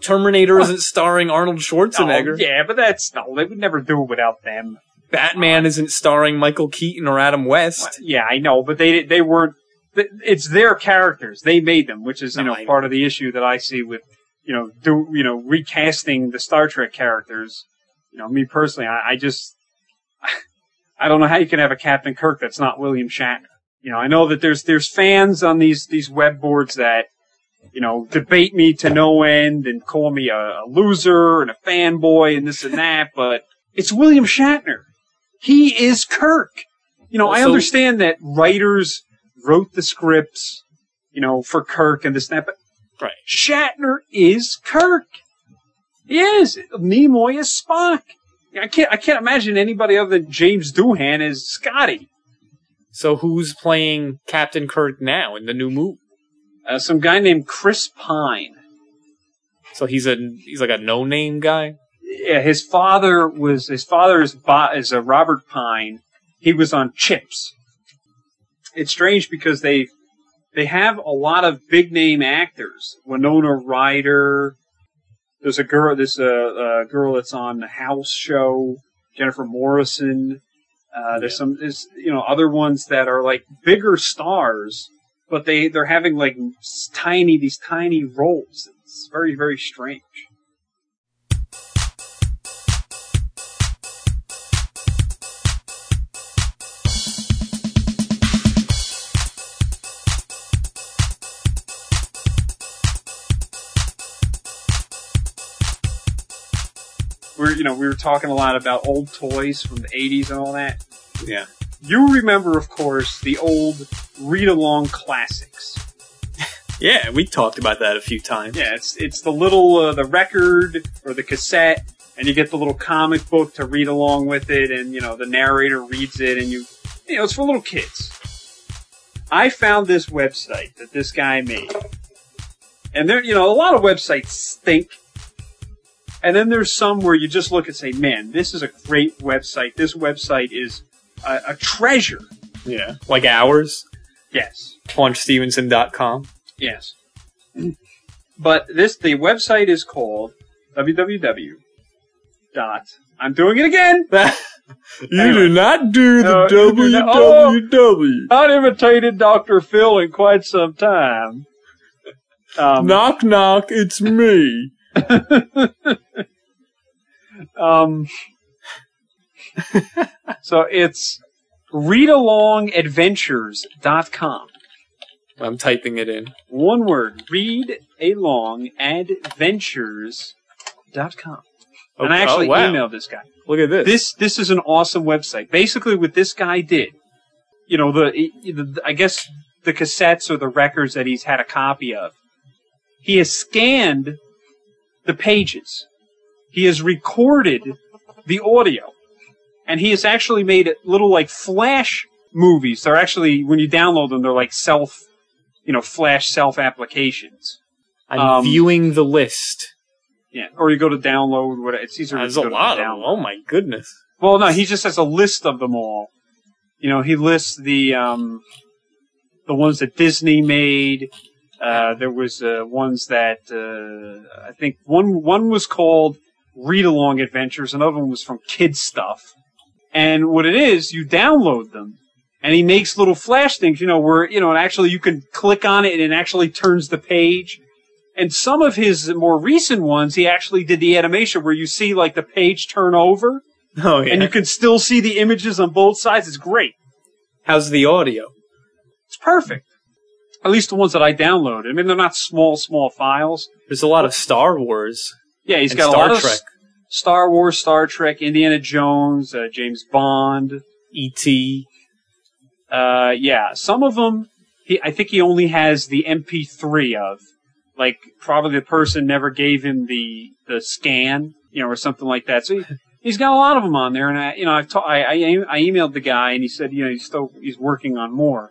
Terminator isn't starring Arnold Schwarzenegger. Oh, yeah, but that's no. They would never do it without them. Batman isn't starring Michael Keaton or Adam West. Yeah, I know, but they they weren't. It's their characters. They made them, which is you No, know part of the issue that I see with you know do you know recasting the Star Trek characters. You know, me personally, I, I just I don't know how you can have a Captain Kirk that's not William Shatner. You know, I know that there's there's fans on these these web boards that you know debate me to no end and call me a, a loser and a fanboy and this and that, but it's William Shatner. He is Kirk. You know, I understand that writers wrote the scripts, you know, for Kirk and this and that, but Right. Shatner is Kirk. He is. Nimoy is Spock. I can't. I can't imagine anybody other than James Doohan as Scotty. So who's playing Captain Kirk now in the new movie? Uh, some guy named Chris Pine. So he's a he's like a no name guy. Yeah, his father was his father is is a Robert Pine. He was on Chips. It's strange because they they have a lot of big name actors. Winona Ryder. There's a girl. There's a, girl that's on the House show. Jennifer Morrison. Uh, there's some there's you know other ones that are like bigger stars, but they they're having like tiny these tiny roles. It's very very strange. we're you know we were talking a lot about old toys from the 80s and all that. Yeah. You remember, of course, the old read along classics. Yeah, we talked about that a few times. Yeah, it's it's the little uh, the record or the cassette, and you get the little comic book to read along with it, and you know the narrator reads it, and you you know it's for little kids. I found this website that this guy made, and there you know a lot of websites stink. And then there's some where you just look and say, man, this is a great website. This website is a, a treasure. Yeah. Like ours. Yes. PaunchStevenson.com. Yes. But this the website is called www. Dot. I'm doing it again. you Anyway. do not do the No, not- oh. Not imitated Dr. Phil in quite some time. Um, Knock knock, it's me. Um, so it's readalongadventures.com. I'm typing it in. One word, readalongadventures.com. And I actually oh, wow. emailed this guy. Look at this. This this is an awesome website. Basically, what this guy did, you know, the, the I guess the cassettes or the records that he's had a copy of, he has scanned the pages. He has recorded the audio, and he has actually made little like flash movies. They're actually when you download them, they're like self, you know, flash self applications. I'm um, viewing the list. Yeah, or you go to download. What it's easier. to There's go a lot of them. Oh my goodness. Well, no, he just has a list of them all. You know, he lists the um, the ones that Disney made. Uh, there was uh, ones that uh, I think one one was called Read Along Adventures. Another one was from Kid Stuff. And what it is, you download them, and he makes little flash things. You know, where you know, and actually you can click on it, and it actually turns the page. And some of his more recent ones, he actually did the animation where you see like the page turn over Oh yeah. and you can still see the images on both sides. It's great. How's the audio? It's perfect. At least the ones that I downloaded. I mean, they're not small, small files. There's a lot of Star Wars Yeah, he's got Star a lot Trek, of Star Wars, Star Trek, Indiana Jones, uh, James Bond. E.T. Uh, yeah, some of them. He, I think he only has the MP3 of. Like, probably the person never gave him the the scan, you know, or something like that. So he, he's got a lot of them on there. And I, you know, I've ta- I, I I emailed the guy, and he said, you know, he's still he's working on more.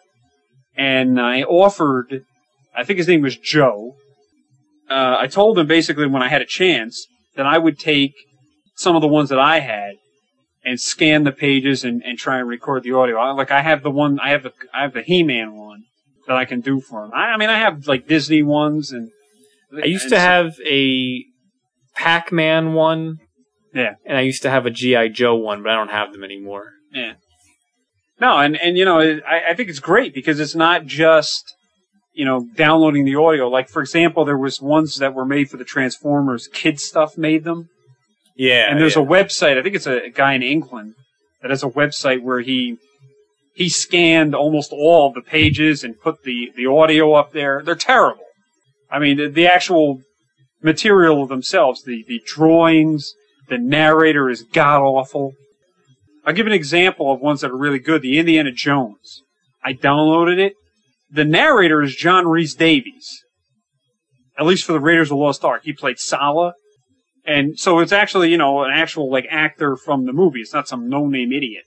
And I offered, I think his name was Joe. Uh, I told him basically when I had a chance that I would take some of the ones that I had and scan the pages and, and try and record the audio. I, like I have the one, I have the, I have the He-Man one that I can do for him. I, I mean, I have like Disney ones and. I used and to so- have a Pac-Man one. Yeah. And I used to have a G.I. Joe one, but I don't have them anymore. Yeah. No, and and you know, I I think it's great because it's not just you know downloading the audio. Like for example, there was ones that were made for the Transformers. Kid stuff made them, Yeah. and there's yeah. a website. I think it's a guy in England that has a website where he he scanned almost all the pages and put the the audio up there. They're terrible. I mean, the, the actual material themselves, the the drawings, the narrator is god awful. I'll give an example of ones that are really good. The Indiana Jones. I downloaded it. The narrator is John Rhys-Davies. At least for the Raiders of the Lost Ark. He played Sallah. And so it's actually, you know, an actual like actor from the movie. It's not some no-name idiot.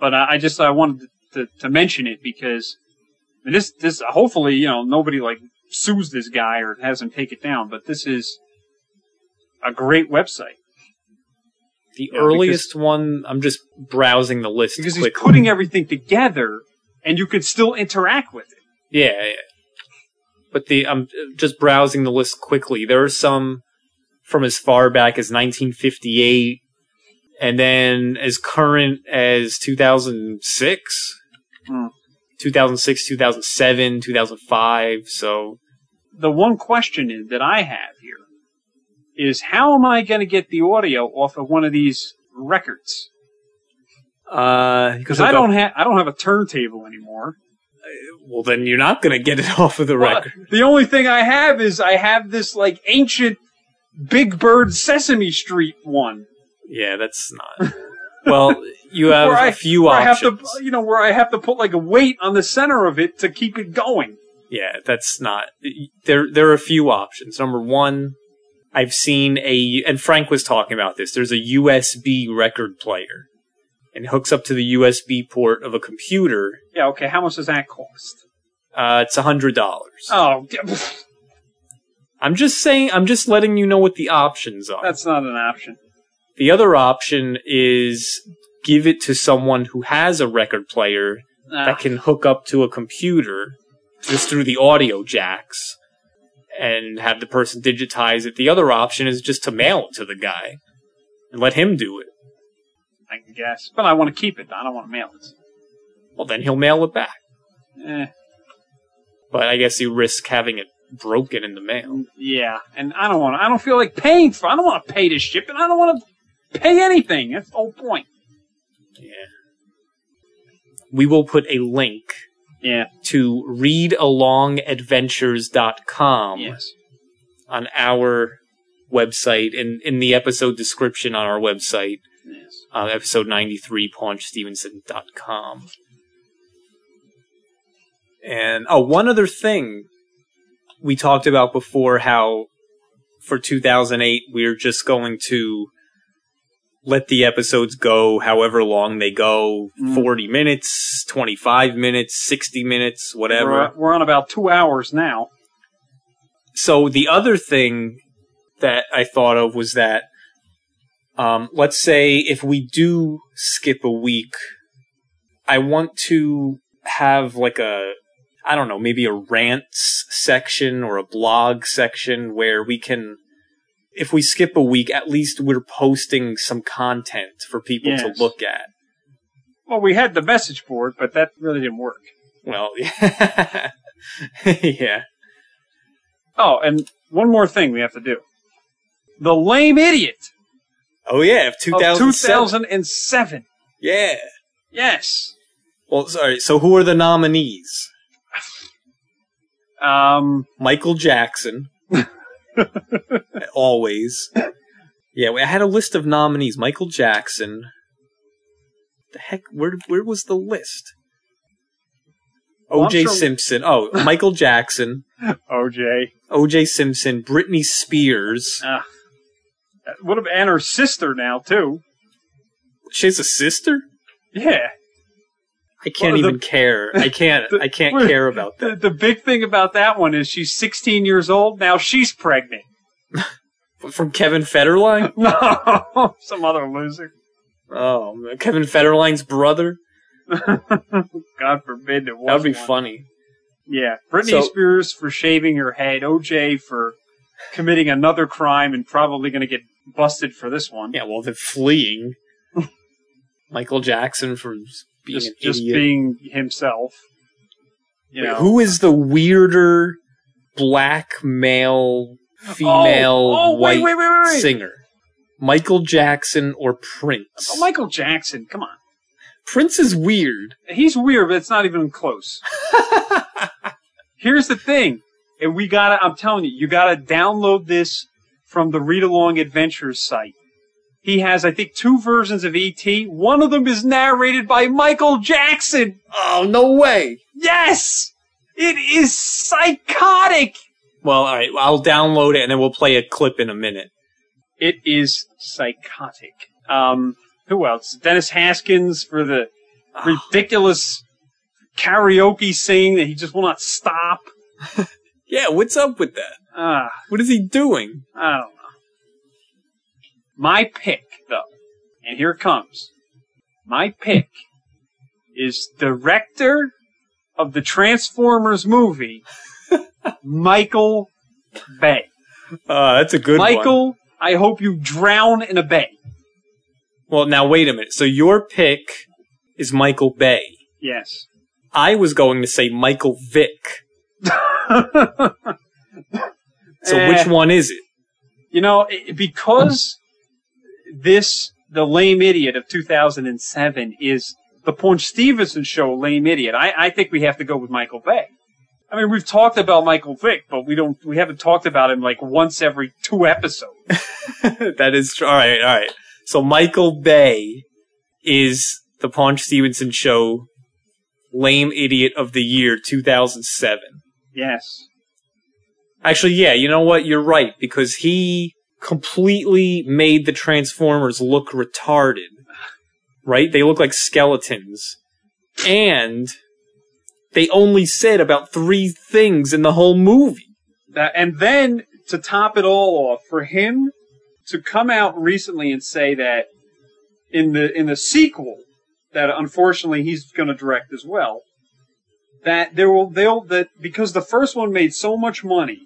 But I, I just, I wanted to, to mention it because and this, this, hopefully, you know, nobody like sues this guy or has him take it down, but this is a great website. the yeah, earliest one. I'm just browsing the list because he's putting everything together and you can still interact with it. Yeah, yeah. But the I'm just browsing the list quickly. There are some from as far back as 1958, and then as current as 2006, Hmm. 2006, 2007, 2005. So The one question that I have here is how am I going to get the audio off of one of these records? uh, Because I don't have I don't have a turntable anymore. Well, then you're not going to get it off of the Well, record. the only thing I have is I have this like ancient Big Bird Sesame Street one. Yeah, that's not. Well, you have Where I- a few where I have options. to, you know, where I have to put like a weight on the center of it to keep it going. Yeah, that's not. There, there are a few options. Number one, I've seen a, and Frank was talking about this. There's a USB record player, and it hooks up to the USB port of a computer. Yeah, okay. How much does that cost? Uh, it's a hundred dollars. Oh, I'm just saying. I'm just letting you know what the options are. that's not an option. the other option is give it to someone who has a record player Ah, that can hook up to a computer just through the audio jacks and have the person digitize it. The other option is just to mail it to the guy and let him do it. I guess, but I want to keep it. I don't want to mail it. Well, then he'll mail it back. Eh, But I guess you risk having it broken in the mail. yeah, and I don't want. to I don't feel like paying for. I don't want to pay to ship it. I don't want to pay anything. That's the whole point. Yeah. We will put a link Yeah. to readalongadventures.com Yes. on our website and in the episode description on our website, Yes. uh, episode 93, paunchstevenson.com. And, oh, one other thing we talked about before how for 2008 we're just going to let the episodes go however long they go Mm. 40 minutes, 25 minutes, 60 minutes, whatever. We're, we're on about two hours now. so the other thing that I thought of was that, um, let's say if we do skip a week, I want to have like a, I don't know, maybe a rants section or a blog section where we can, if we skip a week, at least we're posting some content for people Yes. to look at. Well, we had the message board, but that really didn't work. Well, yeah. yeah. Oh, and one more thing we have to do. The lame idiot Oh yeah, of 2007. 2007. Yeah. Yes. Well, sorry. So who are the nominees? Um, Michael Jackson. Always. Yeah, I had a list of nominees. Michael Jackson. The heck? Where where was the list? Well, O.J. sure- Simpson. Oh, Michael Jackson. OJ. O.J. Simpson. Britney Spears. Uh, would have, and her sister now, too. She has a sister. Yeah. I can't Well, the- even care. I can't. the- I can't care about that. The, the big thing about that one is she's 16 years old. Now she's pregnant. From Kevin Federline. No, some other loser. Oh, Kevin Federline's brother. God forbid it was. That would be one. funny. Yeah, Britney So- Spears for shaving her head. OJ for committing another crime and probably going to get busted for this one. Yeah, well, they're fleeing. Michael Jackson for being just just being himself. You Wait, know, who is the weirder black male, oh, female, oh, oh, white wait, wait. singer? Michael Jackson or Prince? Oh, Michael Jackson, come on. Prince is weird. He's weird, but it's not even close. Here's the thing, and we gotta. I'm telling you, you gotta download this from the Read Along Adventures site. He has, I think, two versions of ET. One of them is narrated by Michael Jackson. Oh, no way. Yes, it is psychotic. Well, all right, I'll download it and then we'll play a clip in a minute. It is psychotic. Um, who else? Dennis Haskins for the ridiculous karaoke sing that he just will not stop. Yeah, what's up with that? Ah, What is he doing? I don't know. My pick, though, and here it comes. My pick is director of the Transformers movie, Michael Bay. Uh, that's a good one. Michael, I hope you drown in a bay. Well, now wait a minute. So your pick is Michael Bay. Yes. I was going to say Michael Vick. So Eh. which one is it? You know, because this, the lame idiot of 2007 is the Paunch Stevenson show, lame idiot. I, I think we have to go with Michael Bay. I mean, we've talked about Michael Vick, but we don't, we haven't talked about him like once every two episodes. that is tr- all right. All right. So Michael Bay is the Paunch Stevenson show lame idiot of the year 2007. Yes. Actually, yeah, you know what? You're right because he completely made the Transformers look retarded. Right? They look like skeletons. And they only said about three things in the whole movie. That, and then to top it all off, for him to come out recently and say that in the in the sequel that unfortunately he's going to direct as well. That there will they'll that because the first one made so much money,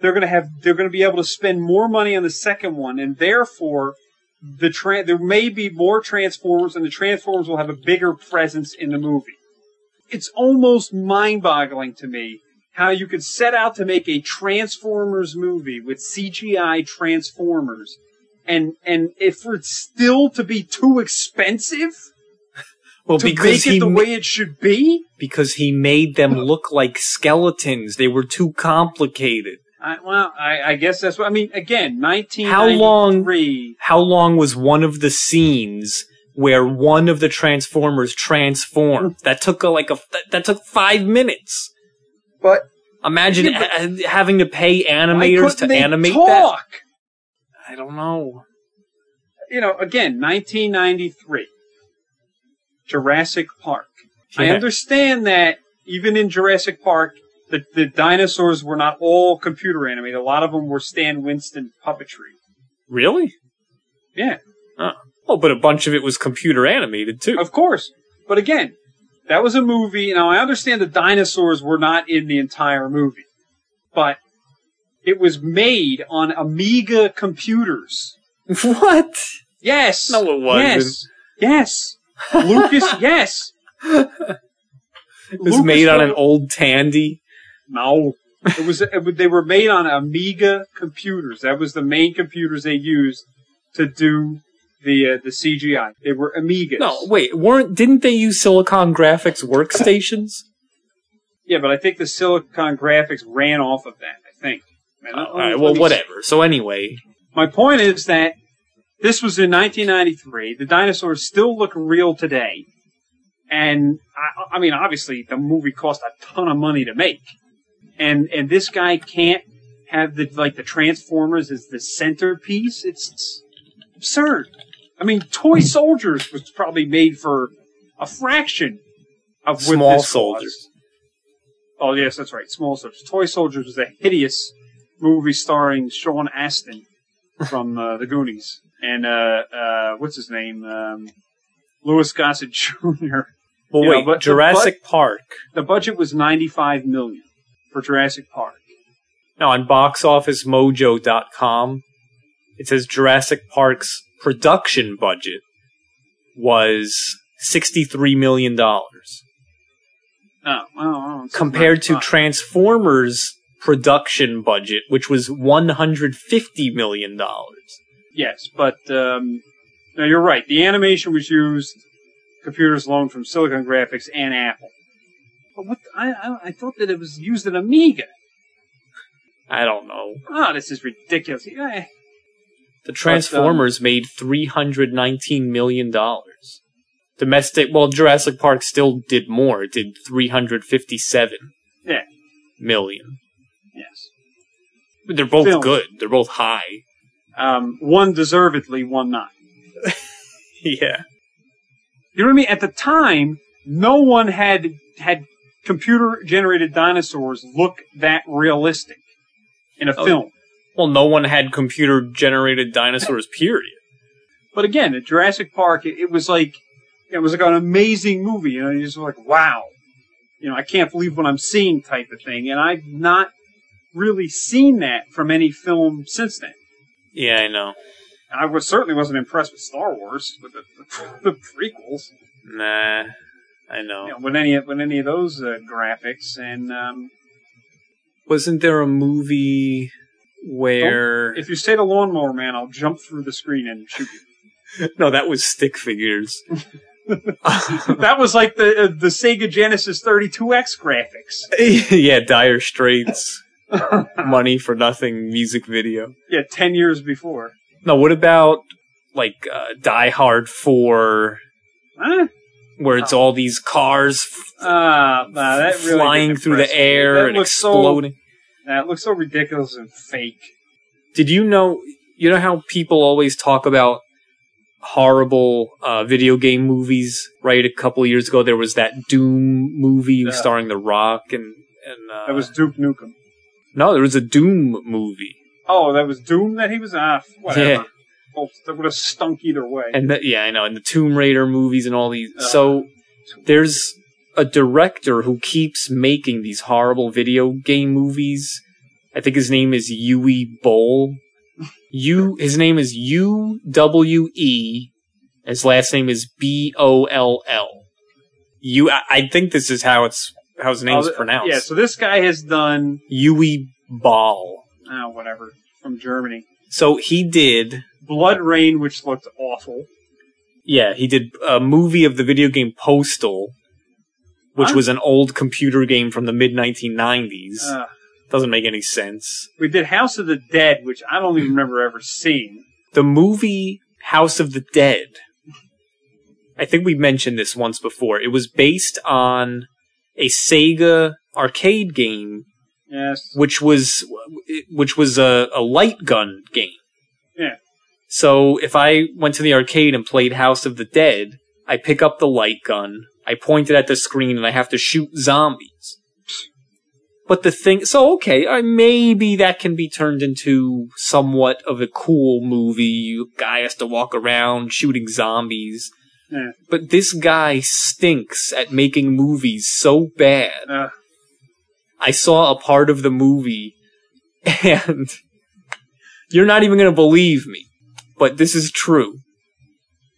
they're going to have they're going to be able to spend more money on the second one, and therefore the tra- there may be more Transformers, and the Transformers will have a bigger presence in the movie. It's almost mind-boggling to me how you could set out to make a Transformers movie with CGI Transformers, and and if for it still to be too expensive Well, to because make it the ma- way it should be. because he made them look like skeletons. They were too complicated. I, well, I, I guess that's what I mean. Again, nineteen How long- How long was one of the scenes where one of the Transformers transformed? That took a, like a that, that took five minutes. But Imagine Yeah, but- ha- having to pay animators to animate that. I don't know. You know, again, nineteen ninety-three. Jurassic Park. I understand that even in Jurassic Park, the, the dinosaurs were not all computer animated. A lot of them were Stan Winston puppetry. Really? Yeah, Oh, but a bunch of it was computer animated too. of course. But again, that was a movie. Now I understand the dinosaurs were not in the entire movie, but it was made on Amiga computers. what? Yes. No, it wasn't. Yes. Yes. Lucas. yes. It was made on an old Tandy. No. It was, it, they were made on Amiga computers. That was the main computers they used to do the uh, the CGI. They were Amigas. No, wait, weren't didn't they use Silicon Graphics workstations? Yeah, but I think the Silicon Graphics ran off of that. I think. Man, let- all right, well, whatever. So anyway, My point is that this was in 1993. The dinosaurs still look real today, and I, I mean, obviously, the movie cost a ton of money to make, and and this guy can't have the like the Transformers as the centerpiece. It's, absurd. I mean, Toy Soldiers was probably made for a fraction of what Small this Soldiers. was. Oh yes, that's right. Small Soldiers. Toy Soldiers was a hideous movie starring Sean Astin from uh, the Goonies and uh, uh, what's his name? Um, Louis Gossett Jr. well, Yeah, wait, but- Jurassic Park. The budget was ninety-five million for Jurassic Park. Now on boxofficemojo.com, it says Jurassic Park's production budget was $63 million Oh, well, well, compared to Transformers production budget, which was $150 million. Yes, but um, no, you're right. The animation was used computers loaned from Silicon Graphics and Apple. But what? I, I I thought that it was used in Amiga. I don't know. Oh, this is ridiculous. Yeah, The Transformers made $319 million. Domestic, well, Jurassic Park still did more. It did 357 Yeah. million. yes. They're both Films. good. They're both high. Um, one deservedly, one not. Yeah. You know what I mean? At the time, no one had had computer generated dinosaurs look that realistic in a Oh. film. Well, no one had computer generated dinosaurs, period. But again, at Jurassic Park, it, it was like it was like an amazing movie. You know, you just were like, wow, you know, I can't believe what I'm seeing, type of thing. And I've not really seen that from any film since then. Yeah, I know. I was certainly wasn't impressed with Star Wars with the, the, the prequels. Nah, I know. You know, with any with any of those uh, graphics and. Um, Wasn't there a movie where. If you say the lawnmower man, I'll jump through the screen and shoot you. No, that was stick figures. that was like the uh, the Sega Genesis 32X graphics. yeah, Dire Straits. Money for nothing music video. Yeah, ten years before. No, what about like uh, Die Hard 4, Huh? Where it's all these cars f- Uh, nah, that really flying through the me. air That and looks exploding? So, that looks so ridiculous and fake. Did you know? You know how people always talk about horrible uh, video game movies? Right, a couple of years ago, there was that Doom movie Yeah. starring The Rock and and uh, That was Duke Nukem. no, there was a Doom movie. Oh, that was Doom that he was. Ah, whatever. Yeah. Both that would have stunk either way. and the, yeah, I know, and the Tomb Raider movies and all these. Uh. so there's a director who keeps making these horrible video game movies. I think his name is Uwe Boll. U his name is U W E. His last name is B O L L. You, I, I think this is how it's how his name's Oh, pronounced. Yeah, so this guy has done Uwe Boll. oh, whatever from Germany. So he did BloodRayne, which looked awful. Yeah, he did a movie of the video game Postal, which was an old computer game from the mid 1990s. Uh, Doesn't make any sense. we did House of the Dead, which I don't even remember ever seeing. The movie House of the Dead, I think we mentioned this once before. It was based on a Sega arcade game, Yes. which was which was a, a light gun game. So if I went to the arcade and played House of the Dead, I pick up the light gun, I point it at the screen, and I have to shoot zombies. But the thing, so okay, uh, maybe that can be turned into somewhat of a cool movie. Guy has to walk around shooting zombies. Yeah. But this guy stinks at making movies so bad. Uh, I saw a part of the movie and you're not even going to believe me, but this is true.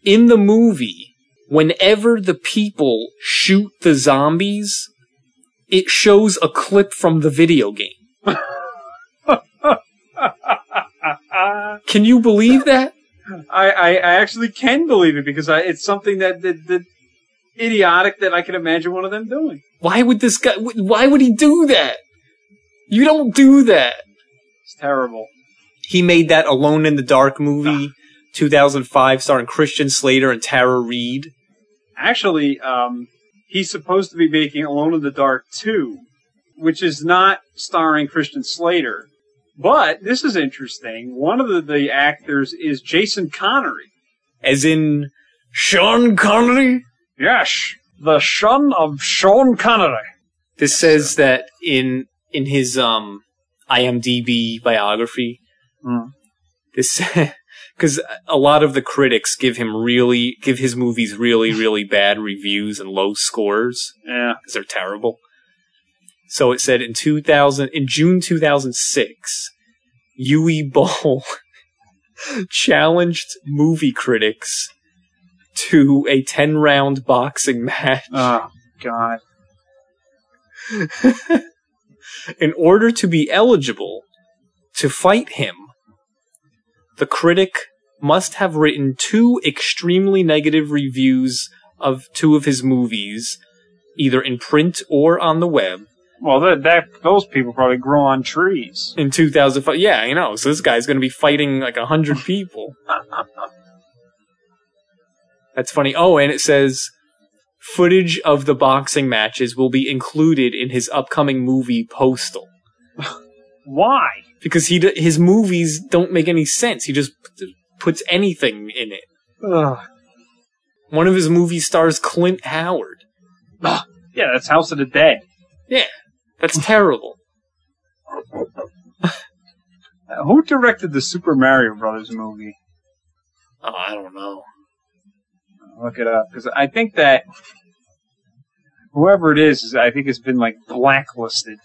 In the movie, whenever the people shoot the zombies, it shows a clip from the video game. Can you believe that? I, I, I actually can believe it because I, it's something that, that, that idiotic that I can imagine one of them doing. Why would this guy, why would he do that? You don't do that. It's terrible. He made that Alone in the Dark movie, 2005, starring Christian Slater and Tara Reid. Actually, um, he's supposed to be making Alone in the Dark 2, which is not starring Christian Slater. But this is interesting. One of the, the actors is Jason Connery. As in Sean Connery? Yes, the son of Sean Connery. This says that in in his um IMDb biography. Hmm. This because a lot of the critics give him really give his movies really really bad reviews and low scores Yeah. because they're terrible. So it said in 2000 in June 2006, Uwe Boll challenged movie critics to a 10 round boxing match. Oh, God. in order to be eligible to fight him, the critic must have written two extremely negative reviews of two of his movies, either in print or on the web, Well, that, that those people probably grow on trees. in 2005. Yeah, you know, so this guy's going to be fighting like a hundred people. That's funny. Oh, and it says footage of the boxing matches will be included in his upcoming movie Postal. Why? Because he d- his movies don't make any sense. He just p- puts anything in it. Ugh. One of his movies stars Clint Howard. Yeah, that's House of the Dead. Yeah, that's terrible. Uh, who directed the Super Mario Brothers movie? Oh, I don't know. Look it up because I think that whoever it is, is I think has been like blacklisted.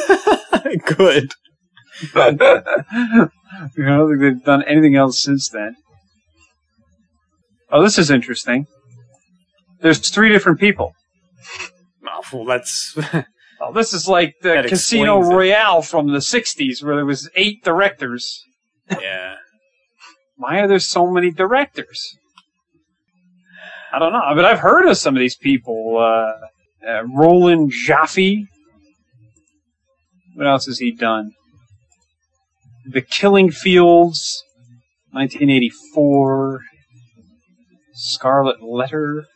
Good. I don't think they've done anything else since then. Oh, this is interesting. There's three different people. Oh, well, that's Oh, this is like the Casino explains it. Royale from the '60s, where there was eight directors. yeah. Why are there so many directors? I don't know, but I've heard of some of these people. Uh, uh, Roland Joffé. What else has he done? The Killing Fields, 1984. Scarlet Letter.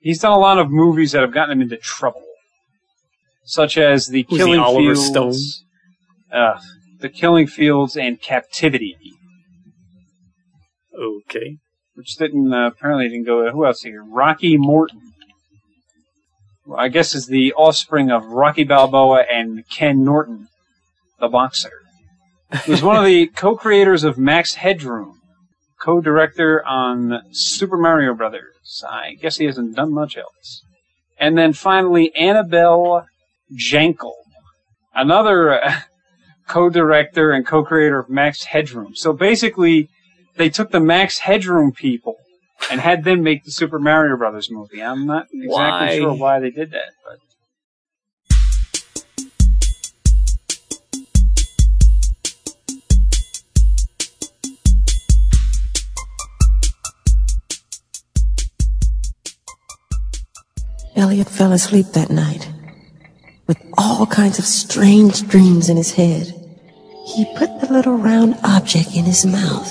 He's done a lot of movies that have gotten him into trouble, such as The Who's Killing Oliver Fields. Uh, the Killing Fields and Captivity Okay. which didn't uh, apparently didn't go. Who else here? Rocky Morton. Well, I guess is the offspring of Rocky Balboa and Ken Norton, the boxer. He was one of the co-creators of Max Headroom, co-director on Super Mario Brothers. I guess he hasn't done much else. And then finally, Annabel Jankel, another uh, co-director and co-creator of Max Headroom. So basically, they took the Max Headroom people and had them make the Super Mario Brothers movie. I'm not exactly Why? sure why they did that, but Elliot fell asleep that night with all kinds of strange dreams in his head. He put the little round object in his mouth.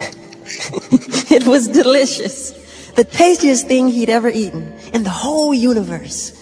it was delicious. The tastiest thing he'd ever eaten in the whole universe.